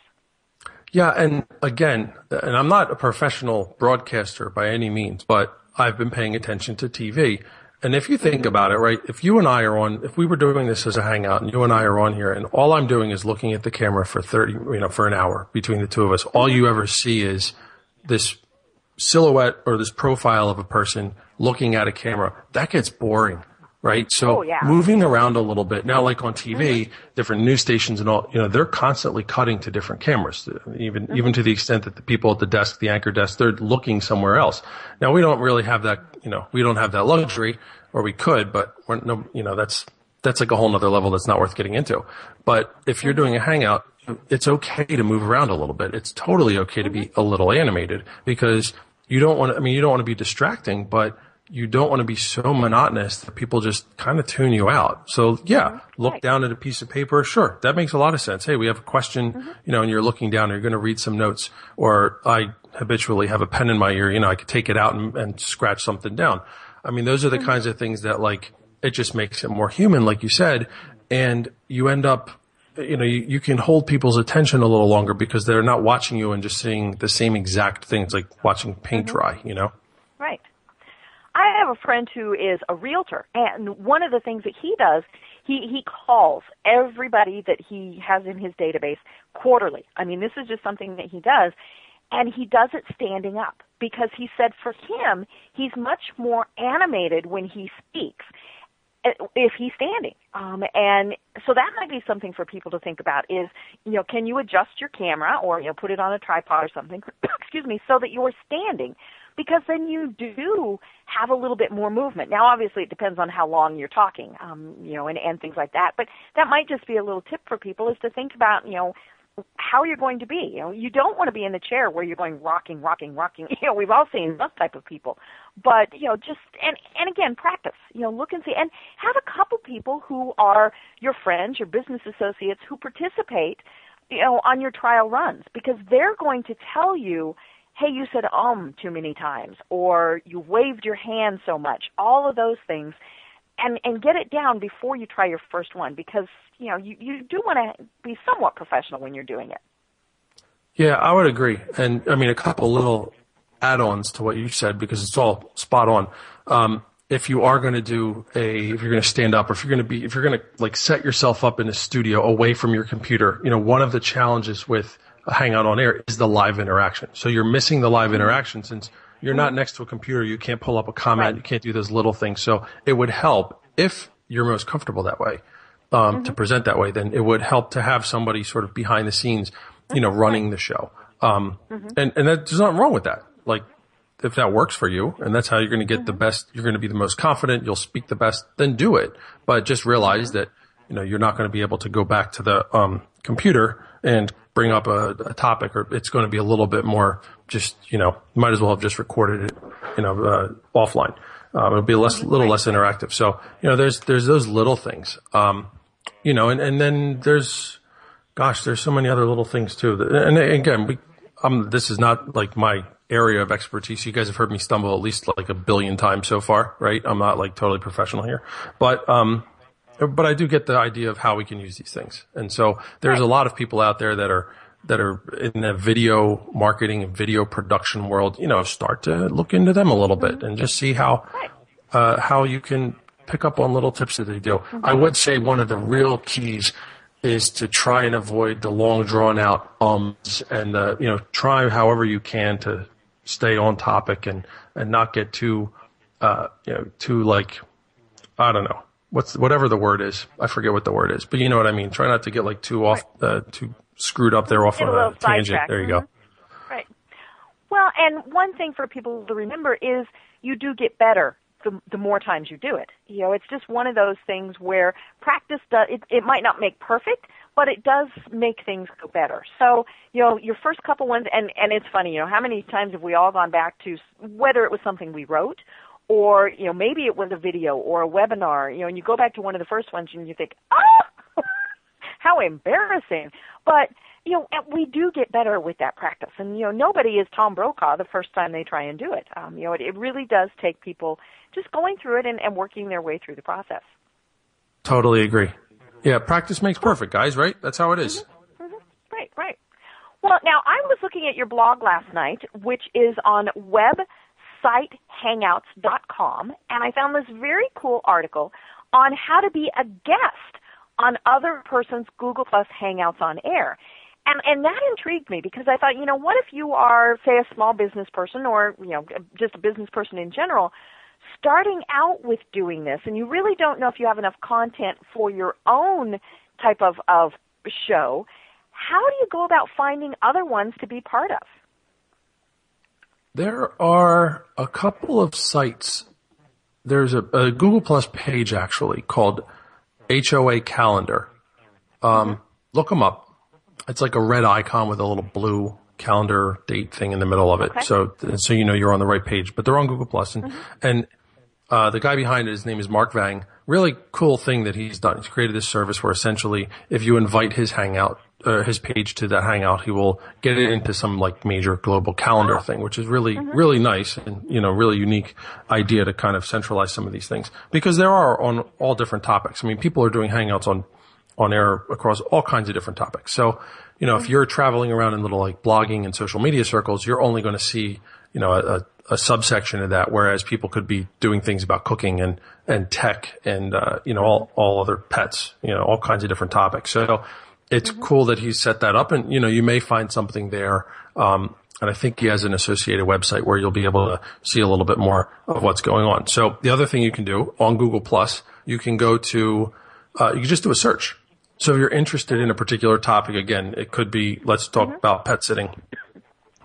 Yeah, and again, and I'm not a professional broadcaster by any means, but I've been paying attention to TV. And if you think about it, right, if you and I are on, if we were doing this as a hangout and you and I are on here and all I'm doing is looking at the camera for 30, you know, for an hour between the two of us, all you ever see is this silhouette or this profile of a person looking at a camera. That gets boring, right? So Oh, yeah. moving around a little bit now, like on TV, mm-hmm. different news stations and all, you know, they're constantly cutting to different cameras, even, mm-hmm. even to the extent that the people at the desk, the anchor desk, they're looking somewhere else. Now we don't really have that, you know, we don't have that luxury or we could, but we're no, you know, that's, that's like a whole nother level that's not worth getting into. But if you're mm-hmm. doing a hangout, it's okay to move around a little bit. It's totally okay to be a little animated because you don't want to, I mean, you don't want to be distracting, but you don't want to be so monotonous that people just kind of tune you out. So yeah, mm-hmm. look down at a piece of paper. Sure. That makes a lot of sense. Hey, we have a question, mm-hmm. you know, and you're looking down you're going to read some notes or I habitually have a pen in my ear. You know, I could take it out and, and scratch something down. I mean, those are the mm-hmm. kinds of things that like, it just makes it more human, like you said, and you end up, you know, you, you can hold people's attention a little longer because they're not watching you and just seeing the same exact things, like watching paint dry, you know? Right. I have a friend who is a realtor, and one of the things that he does, he he calls everybody that he has in his database quarterly. I mean, this is just something that he does, and he does it standing up because he said for him, he's much more animated when he speaks uh, if he's standing. Um, and so that might be something for people to think about is, you know, can you adjust your camera or, you know, put it on a tripod or something, excuse me, so that you're standing because then you do have a little bit more movement. Now, obviously, it depends on how long you're talking, um, you know, and, and things like that. But that might just be a little tip for people is to think about, you know, how you're going to be. You know, you don't want to be in the chair where you're going rocking, rocking, rocking. You know, we've all seen those type of people. But, you know, just and and again, practice. You know, look and see and have a couple people who are your friends, your business associates who participate, you know, on your trial runs because they're going to tell you hey, you said um too many times, or you waved your hand so much. All of those things, and and get it down before you try your first one, because you know you you do want to be somewhat professional when you're doing it. Yeah, I would agree, and I mean a couple little add-ons to what you said because it's all spot on. Um, if you are going to do a, if you're going to stand up, or if you're going to be, if you're going to like set yourself up in a studio away from your computer, you know, one of the challenges with Hangout on air is the live interaction. So you're missing the live interaction since you're not next to a computer. You can't pull up a comment. Right. You can't do those little things. So it would help if you're most comfortable that way, um, mm-hmm. to present that way, then it would help to have somebody sort of behind the scenes, you know, running the show. Um, mm-hmm. and, and that, there's nothing wrong with that. Like, if that works for you and that's how you're going to get mm-hmm. the best, you're going to be the most confident, you'll speak the best, then do it. But just realize mm-hmm. that, you know, you're not going to be able to go back to the, um, computer and bring up a, a, topic or it's going to be a little bit more just, you know, might as well have just recorded it, you know, uh, offline. Um, it'll be less, little less interactive. So, you know, there's, there's those little things. Um, you know, and, and then there's, gosh, there's so many other little things too. That, and again, we, um, this is not like my area of expertise. You guys have heard me stumble at least like a billion times so far, right? I'm not like totally professional here, but, um, but I do get the idea of how we can use these things. And so there's a lot of people out there that are, that are in the video marketing and video production world, you know, start to look into them a little bit and just see how, uh, how you can pick up on little tips that they do. I would say one of the real keys is to try and avoid the long drawn out ums and the, you know, try however you can to stay on topic and, and not get too, uh, you know, too like, I don't know, what's whatever the word is. I forget what the word is, but you know what I mean. Try not to get like too off, uh, too screwed up there off on a, a tangent. There you go. Mm-hmm. Right. Well, and one thing for people to remember is you do get better the, the more times you do it. You know, it's just one of those things where practice does it, it might not make perfect, but it does make things go better. So, you know, your first couple ones, and and it's funny, you know, how many times have we all gone back to whether it was something we wrote or you know maybe it was a video or a webinar you know and you go back to one of the first ones and you think oh how embarrassing. But you know we do get better with that practice. And you know nobody is tom brokaw the first time they try and do it. Um, you know it, it really does take people just going through it and, and working their way through the process. Totally agree. Yeah practice makes perfect guys right? That's how it is. Mm-hmm. Mm-hmm. right right. Well now i was looking at your blog last night which is on web sitehangouts.com, and I found this very cool article on how to be a guest on other person's Google Plus Hangouts on air. And and that intrigued me because I thought, you know, what if you are say a small business person or, you know, just a business person in general starting out with doing this and you really don't know if you have enough content for your own type of of show, how do you go about finding other ones to be part of? There are a couple of sites. There's a, a Google Plus page actually called HOA Calendar. Um, look them up. It's like a red icon with a little blue calendar date thing in the middle of it. Okay. So, so you know you're on the right page. But they're on Google Plus, and mm-hmm. and uh, the guy behind it, his name is Mark Vang. Really cool thing that he's done. He's created this service where essentially, if you invite his Hangout uh, his page to the Hangout, he will get it into some like major global calendar thing, which is really mm-hmm. really nice and you know really unique idea to kind of centralize some of these things because there are on all different topics. I mean, people are doing Hangouts on on air across all kinds of different topics. So you know, mm-hmm. if you're traveling around in little like blogging and social media circles, you're only going to see you know a, a subsection of that, whereas people could be doing things about cooking and and tech and uh, you know all all other pets, you know all kinds of different topics. So it's mm-hmm. cool that he set that up and, you know, you may find something there. Um, and I think he has an associated website where you'll be able to see a little bit more of what's going on. So the other thing you can do on Google Plus, you can go to, uh, you can just do a search. So if you're interested in a particular topic, again, it could be, let's talk about pet sitting.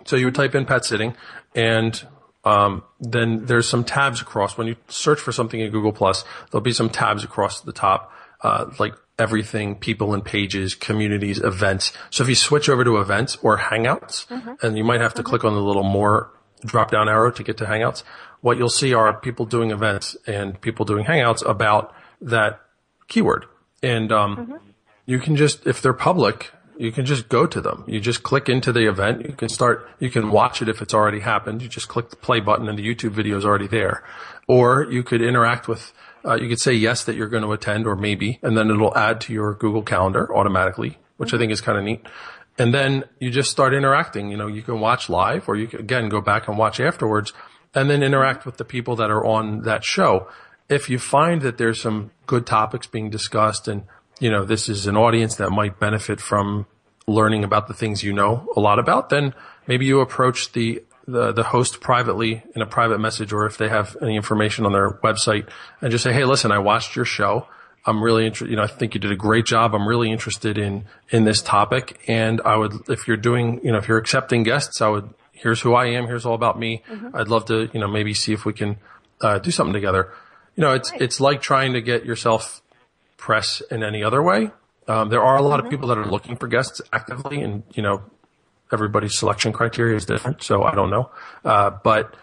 So you would type in pet sitting and um, then there's some tabs across. When you search for something in Google Plus, there'll be some tabs across the top, uh, like everything, people and pages, communities, events. So if you switch over to events or Hangouts, and you might have to click on the little more drop down arrow to get to Hangouts, what you'll see are people doing events and people doing Hangouts about that keyword. And um, you can just, if they're public, you can just go to them. You just click into the event. You can start, you can watch it if it's already happened. You just click the play button and the YouTube video is already there. Or you could interact with, uh, you could say yes that you're going to attend or maybe, and then it'll add to your Google Calendar automatically, which I think is kind of neat. And then you just start interacting. You know, you can watch live or you can again go back and watch afterwards and then interact with the people that are on that show. If you find that there's some good topics being discussed and you know, this is an audience that might benefit from learning about the things you know a lot about, then maybe you approach the, the, the host privately in a private message or if they have any information on their website and just say, Hey, listen, I watched your show. I'm really interested, you know, I think you did a great job. I'm really interested in, in this topic. And I would, if you're doing, you know, if you're accepting guests, I would, here's who I am. Here's all about me. I'd love to, you know, maybe see if we can, uh, do something together. You know, it's, it's like trying to get yourself press in any other way. Um, there are a lot of people that are looking for guests actively, and you know, everybody's selection criteria is different, so I don't know. Uh, but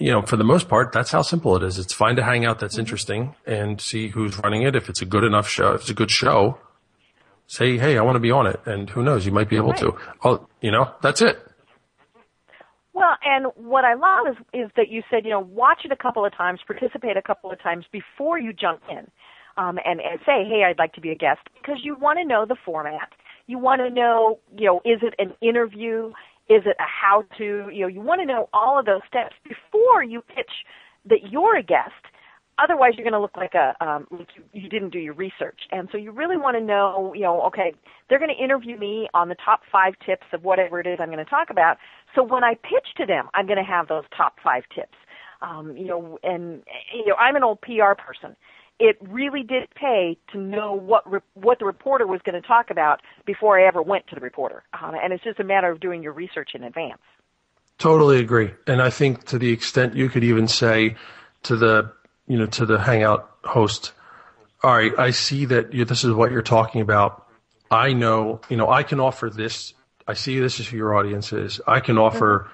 you know, for the most part, that's how simple it is. It's find a hangout that's interesting and see who's running it. If it's a good enough show, if it's a good show, say, hey, I want to be on it, and who knows, you might be able to. Oh, you know, that's it. Well, and what I love is is that you said, you know, watch it a couple of times, participate a couple of times before you jump in, um, and and say, hey, I'd like to be a guest, because you want to know the format. You want to know, you know, is it an interview? Is it a how to? You know, you want to know all of those steps before you pitch that you're a guest. Otherwise, you're going to look like a um, like you, you didn't do your research, and so you really want to know, you know, okay, they're going to interview me on the top five tips of whatever it is I'm going to talk about. So when I pitch to them, I'm going to have those top five tips. Um, you know, and you know, I'm an old PR person. It really did pay to know what re- what the reporter was going to talk about before I ever went to the reporter, um, and it's just a matter of doing your research in advance. Totally agree. And I think to the extent you could even say to the, you know, to the Hangout host, all right, I see that you, this is what you're talking about. I know, you know, I can offer this. I see this is who your audience is. I can offer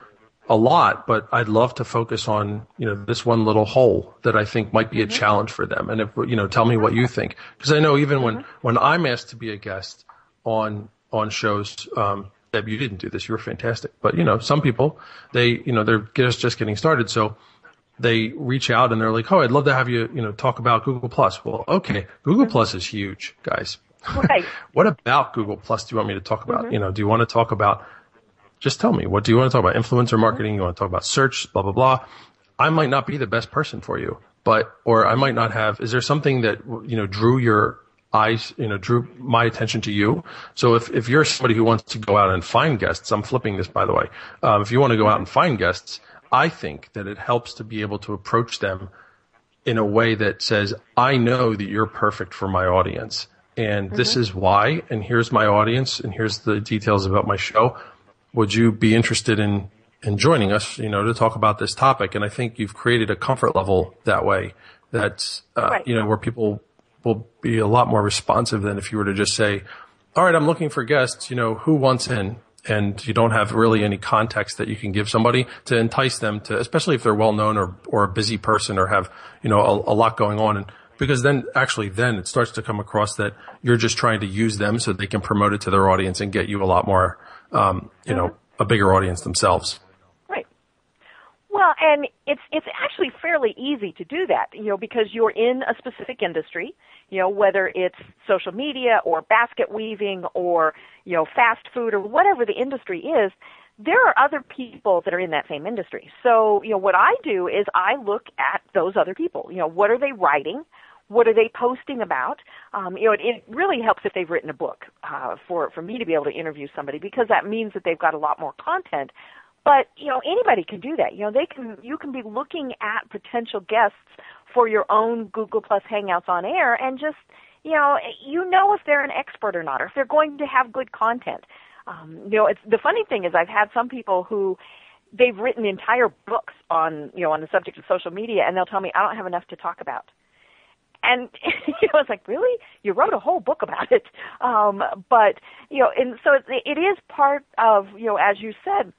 a lot, but I'd love to focus on, you know, this one little hole that I think might be a mm-hmm. challenge for them. And if, you know, tell me what you think. Cause I know even when, mm-hmm. when I'm asked to be a guest on, on shows, um, Deb, you didn't do this. You were fantastic. But, you know, some people, they, you know, they're just, just getting started. So they reach out and they're like, Oh, I'd love to have you, you know, talk about Google Plus. Well, okay. Mm-hmm. Google Plus is huge, guys. Right. What about Google Plus do you want me to talk about? You know, do you want to talk about, just tell me, what do you want to talk about? Influencer mm-hmm. marketing? You want to talk about search, blah, blah, blah. I might not be the best person for you, but, or I might not have, is there something that, you know, drew your eyes, you know, drew my attention to you? So if, if you're somebody who wants to go out and find guests, I'm flipping this by the way. Um, if you want to go out and mm-hmm. find guests, I think that it helps to be able to approach them in a way that says, I know that you're perfect for my audience and this mm-hmm. is why, and here's my audience and here's the details about my show. Would you be interested in, in joining us, you know, to talk about this topic? And I think you've created a comfort level that way that's, uh, Right. you know, where people will be a lot more responsive than if you were to just say, all right, I'm looking for guests, you know, who wants in? And you don't have really any context that you can give somebody to entice them to, especially if they're well known or, or a busy person or have, you know, a, a lot going on. And because then actually then it starts to come across that you're just trying to use them so they can promote it to their audience and get you a lot more, um, you know, a bigger audience themselves. Right. Well, and it's it's actually fairly easy to do that, you know, because you're in a specific industry, you know, whether it's social media or basket weaving or, you know, fast food or whatever the industry is, there are other people that are in that same industry. So, you know, what I do is I look at those other people. You know, what are they writing? What are they posting about? Um, you know, it, it really helps if they've written a book uh, for for me to be able to interview somebody because that means that they've got a lot more content but you know anybody can do that. You know they can you can be looking at potential guests for your own Google Plus Hangouts on air and just you know you know if they're an expert or not or if they're going to have good content. Um, you know it's the funny thing is I've had some people who they've written entire books on you know on the subject of social media and they'll tell me I don't have enough to talk about. And you know, it's like, really? You wrote a whole book about it. Um, but you know, and so it, it is part of you know, as you said,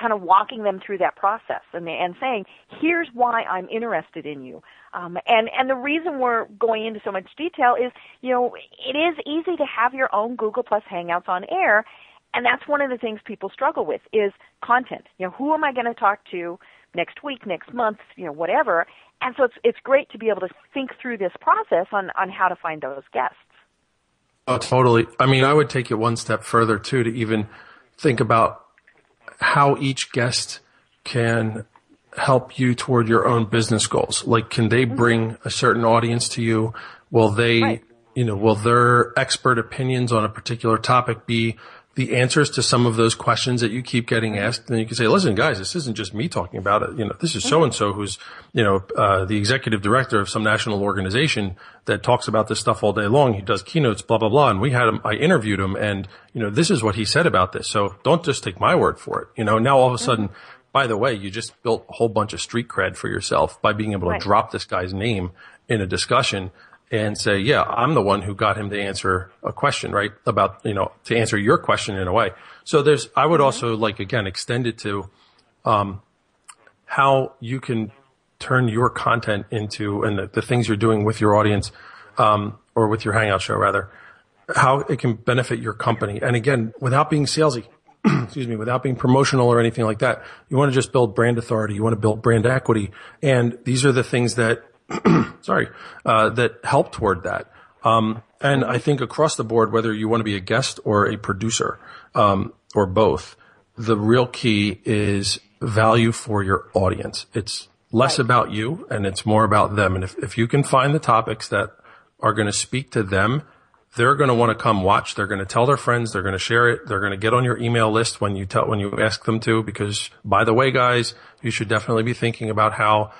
kind of walking them through that process and and saying, here's why I'm interested in you. Um, and and the reason we're going into so much detail is, you know, it is easy to have your own Google Plus Hangouts on air, and that's one of the things people struggle with is content. You know, who am I going to talk to next week, next month, you know, whatever. And so it's it's great to be able to think through this process on on how to find those guests. Oh, totally. I mean, I would take it one step further too to even think about how each guest can help you toward your own business goals. Like, can they Mm-hmm. bring a certain audience to you? Will they, you know, will their expert opinions on a particular topic be the answers to some of those questions that you keep getting asked? Then you can say, listen, guys, this isn't just me talking about it. You know, this is so and so who's, you know, uh, the executive director of some national organization that talks about this stuff all day long. He does keynotes, blah, blah, blah. And we had him, I interviewed him and, you know, this is what he said about this. So don't just take my word for it. You know, now all of a sudden, by the way, you just built a whole bunch of street cred for yourself by being able Right. to drop this guy's name in a discussion and say, yeah, I'm the one who got him to answer a question, right? About, you know, to answer your question in a way. So there's, I would also like, again, extend it to, um, how you can turn your content into, and the, the things you're doing with your audience, um, or with your hangout show rather, how it can benefit your company. And again, without being salesy, excuse me, without being promotional or anything like that. You want to just build brand authority. You want to build brand equity. And these are the things that, sorry, uh, that help toward that. Um, and I think across the board, whether you want to be a guest or a producer, um, or both, the real key is value for your audience. It's less about you and it's more about them. And if, if you can find the topics that are going to speak to them, they're going to want to come watch. They're going to tell their friends. They're going to share it. They're going to get on your email list when you tell, when you ask them to, because by the way, guys, you should definitely be thinking about how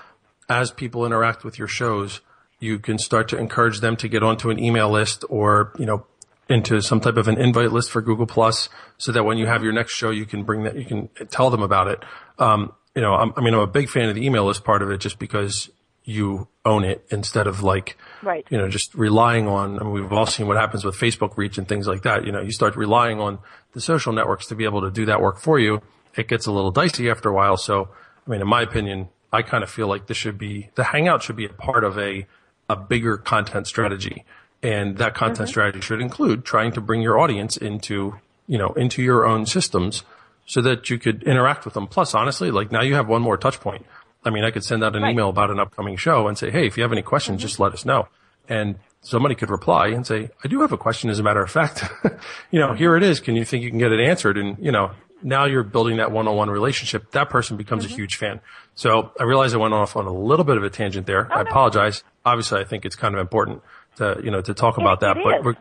as people interact with your shows, you can start to encourage them to get onto an email list or, you know, into some type of an invite list for Google Plus so that when you have your next show, you can bring that, you can tell them about it. Um, you know, I'm, I mean, I'm a big fan of the email list part of it just because you own it instead of like, Right. you know, just relying on, I mean, we've all seen what happens with Facebook reach and things like that. You know, you start relying on the social networks to be able to do that work for you. It gets a little dicey after a while. So, I mean, in my opinion, I kind of feel like this should be, the hangout should be a part of a, a bigger content strategy. And that content mm-hmm. strategy should include trying to bring your audience into, you know, into your own systems so that you could interact with them. Plus, honestly, like now you have one more touch point. I mean, I could send out an email about an upcoming show and say, Hey, if you have any questions, mm-hmm. just let us know. And somebody could reply and say, I do have a question. As a matter of fact, you know, mm-hmm. here it is. Can you think you can get it answered? And, you know, now you're building that one-on-one relationship. That person becomes a huge fan. So I realize I went off on a little bit of a tangent there. I apologize. Obviously, I think it's kind of important to, you know, to talk about that, it but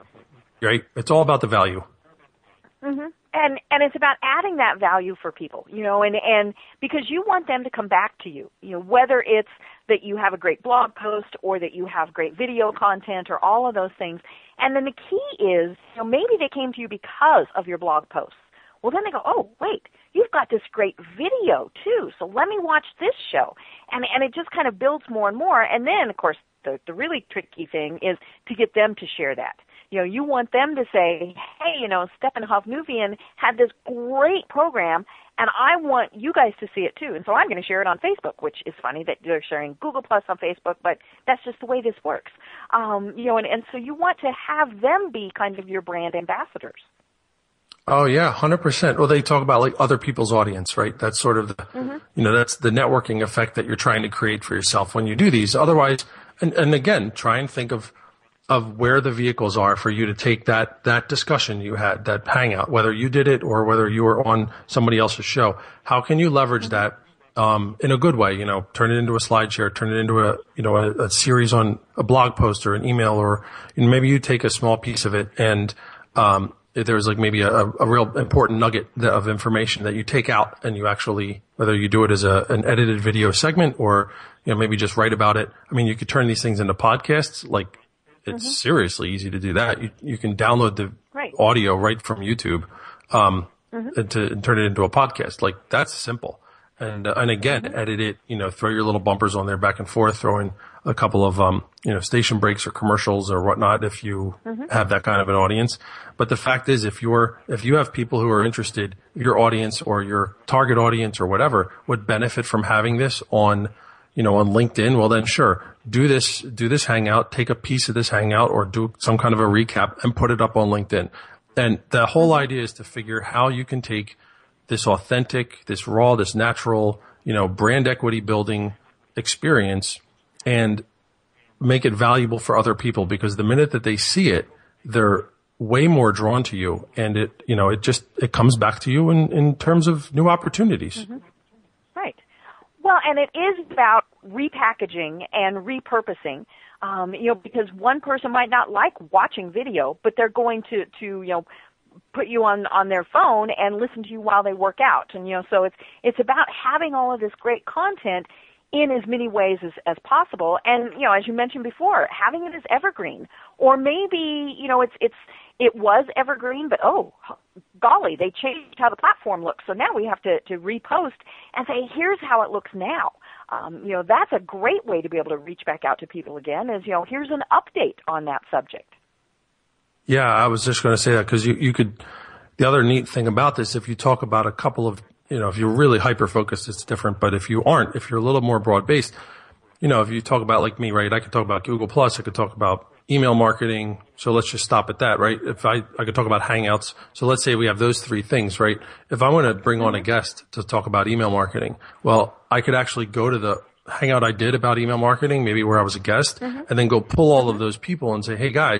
right. It's all about the value. hmm And and it's about adding that value for people, you know, and and because you want them to come back to you, you know, whether it's that you have a great blog post or that you have great video content or all of those things. And then the key is, you know, maybe they came to you because of your blog posts. Well, then they go, oh, wait, you've got this great video too, so let me watch this show. And and it just kind of builds more and more. And then, of course, the the really tricky thing is to get them to share that. You know, you want them to say, hey, you know, Stephan Hovnanian had this great program, and I want you guys to see it too. And so I'm going to share it on Facebook, which is funny that they're sharing Google Plus on Facebook, but that's just the way this works. Um, you know, and, and so you want to have them be kind of your brand ambassadors. Oh yeah, hundred percent. Well, they talk about like other people's audience, right? That's sort of the, you know, that's the networking effect that you're trying to create for yourself when you do these. Otherwise, and, and again, try and think of, of where the vehicles are for you to take that, that discussion you had, that hangout, whether you did it or whether you were on somebody else's show. How can you leverage that? Um, in a good way, you know, turn it into a slideshare, turn it into a, you know, a, a series on a blog post or an email or you know, maybe you take a small piece of it and, um, if there's like maybe a, a real important nugget of information that you take out and you actually, whether you do it as a, an edited video segment or, you know, maybe just write about it. I mean, you could turn these things into podcasts. Like it's seriously easy to do that. You, you can download the Right. audio right from YouTube, um, Mhm. and to and turn it into a podcast. Like that's simple. And, uh, and again, edit it, you know, throw your little bumpers on there back and forth, throw in a couple of, um, you know, station breaks or commercials or whatnot if you Mhm. have that kind of an audience. But the fact is, if you're, if you have people who are interested, your audience or your target audience or whatever would benefit from having this on, you know, on LinkedIn, well then sure, do this, do this hangout, take a piece of this hangout or do some kind of a recap and put it up on LinkedIn. And the whole idea is to figure how you can take this authentic, this raw, this natural, you know, brand equity building experience and make it valuable for other people because the minute that they see it, they're way more drawn to you and it, you know, it just, it comes back to you in, in terms of new opportunities. Right. Well, and it is about repackaging and repurposing. Um, you know, because one person might not like watching video, but they're going to to you know put you on on their phone and listen to you while they work out. And you know, so it's it's about having all of this great content in as many ways as, as possible. And you know, as you mentioned before, having it as evergreen, or maybe you know, it's it's it was evergreen, but oh golly, they changed how the platform looks. So now we have to to repost and say, here's how it looks now. Um, you know, that's a great way to be able to reach back out to people again. Is you know, here's an update on that subject. Yeah, I was just going to say that because you, you could, the other neat thing about this, if you talk about a couple of, you know, if you're really hyper focused, it's different. But if you aren't, if you're a little more broad based, you know, if you talk about like me, right, I could talk about Google Plus, I could talk about email marketing. So let's just stop at that, right? If I, I could talk about Hangouts. So let's say we have those three things, right? If I want to bring on a guest to talk about email marketing, well, I could actually go to the hangout I did about email marketing, maybe where I was a guest, Mhm. and then go pull all of those people and say, Hey guys,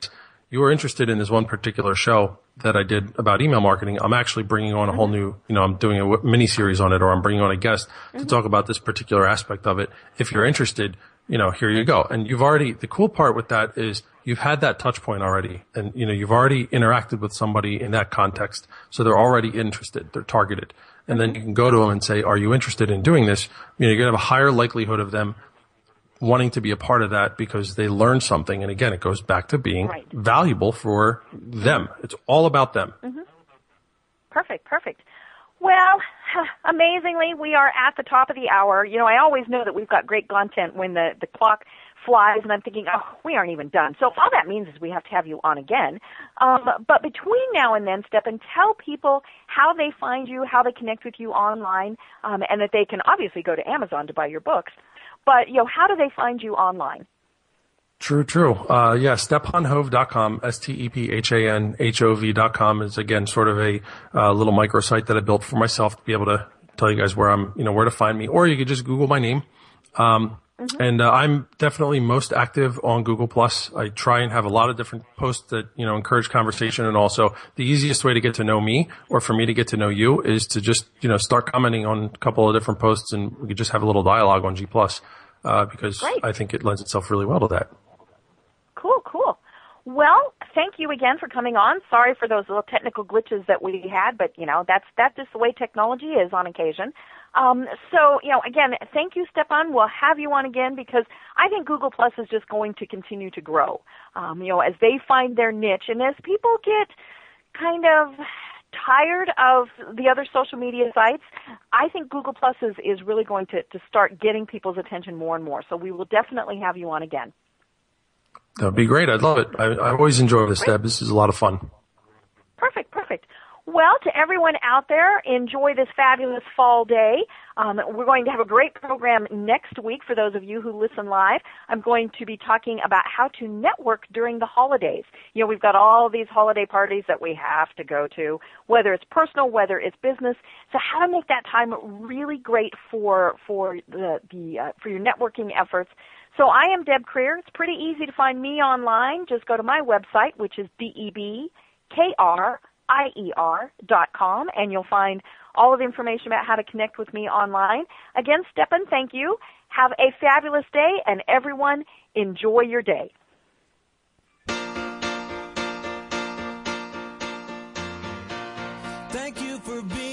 you were interested in this one particular show that I did about email marketing. I'm actually bringing on a whole new, you know, I'm doing a mini series on it or I'm bringing on a guest to mm-hmm. talk about this particular aspect of it. If you're interested, you know, here you go. And you've already, the cool part with that is you've had that touch point already and, you know, you've already interacted with somebody in that context. So they're already interested. They're targeted. And then you can go to them and say, are you interested in doing this? You know, you're going to have a higher likelihood of them wanting to be a part of that because they learned something. And again, it goes back to being Right. valuable for them. It's all about them. hmm Perfect, perfect. Well, amazingly, we are at the top of the hour. You know, I always know that we've got great content when the, the clock flies, and I'm thinking, oh, we aren't even done. So all that means is we have to have you on again. Um, but between now and then, Stephan tell people how they find you, how they connect with you online, um, and that they can obviously go to Amazon to buy your books. But you know, how do they find you online? True, true. Uh, yeah, stephanhov.com, S-T-E-P-H-A-N-H-O-V dot com is again sort of a uh, little microsite that I built for myself to be able to tell you guys where I'm, you know, where to find me. Or you could just Google my name. Um, and uh, I'm definitely most active on Google Plus. I try and have a lot of different posts that you know encourage conversation, and also the easiest way to get to know me or for me to get to know you is to just you know start commenting on a couple of different posts, and we could just have a little dialogue on G Plus uh, because Great. I think it lends itself really well to that. Cool, cool. Well, thank you again for coming on. Sorry for those little technical glitches that we had, but you know that's that's just the way technology is on occasion. Um, so you know, again, thank you, Stephan. We'll have you on again because I think Google Plus is just going to continue to grow. Um, you know, as they find their niche, and as people get kind of tired of the other social media sites, I think Google Plus is, is really going to, to start getting people's attention more and more. So we will definitely have you on again. That would be great. I'd love it. I, I always enjoy this, Deb. This is a lot of fun. Perfect, perfect. Well, to everyone out there, enjoy this fabulous fall day. Um, we're going to have a great program next week for those of you who listen live. I'm going to be talking about how to network during the holidays. You know, we've got all these holiday parties that we have to go to, whether it's personal, whether it's business. So, how to make that time really great for for the the uh, for your networking efforts. So I am Deb Krier. It's pretty easy to find me online. Just go to my website, which is D-E-B-K-R I-E-R dot com, and you'll find all of the information about how to connect with me online. Again, Stephan, thank you. Have a fabulous day, and everyone, enjoy your day. Thank you for being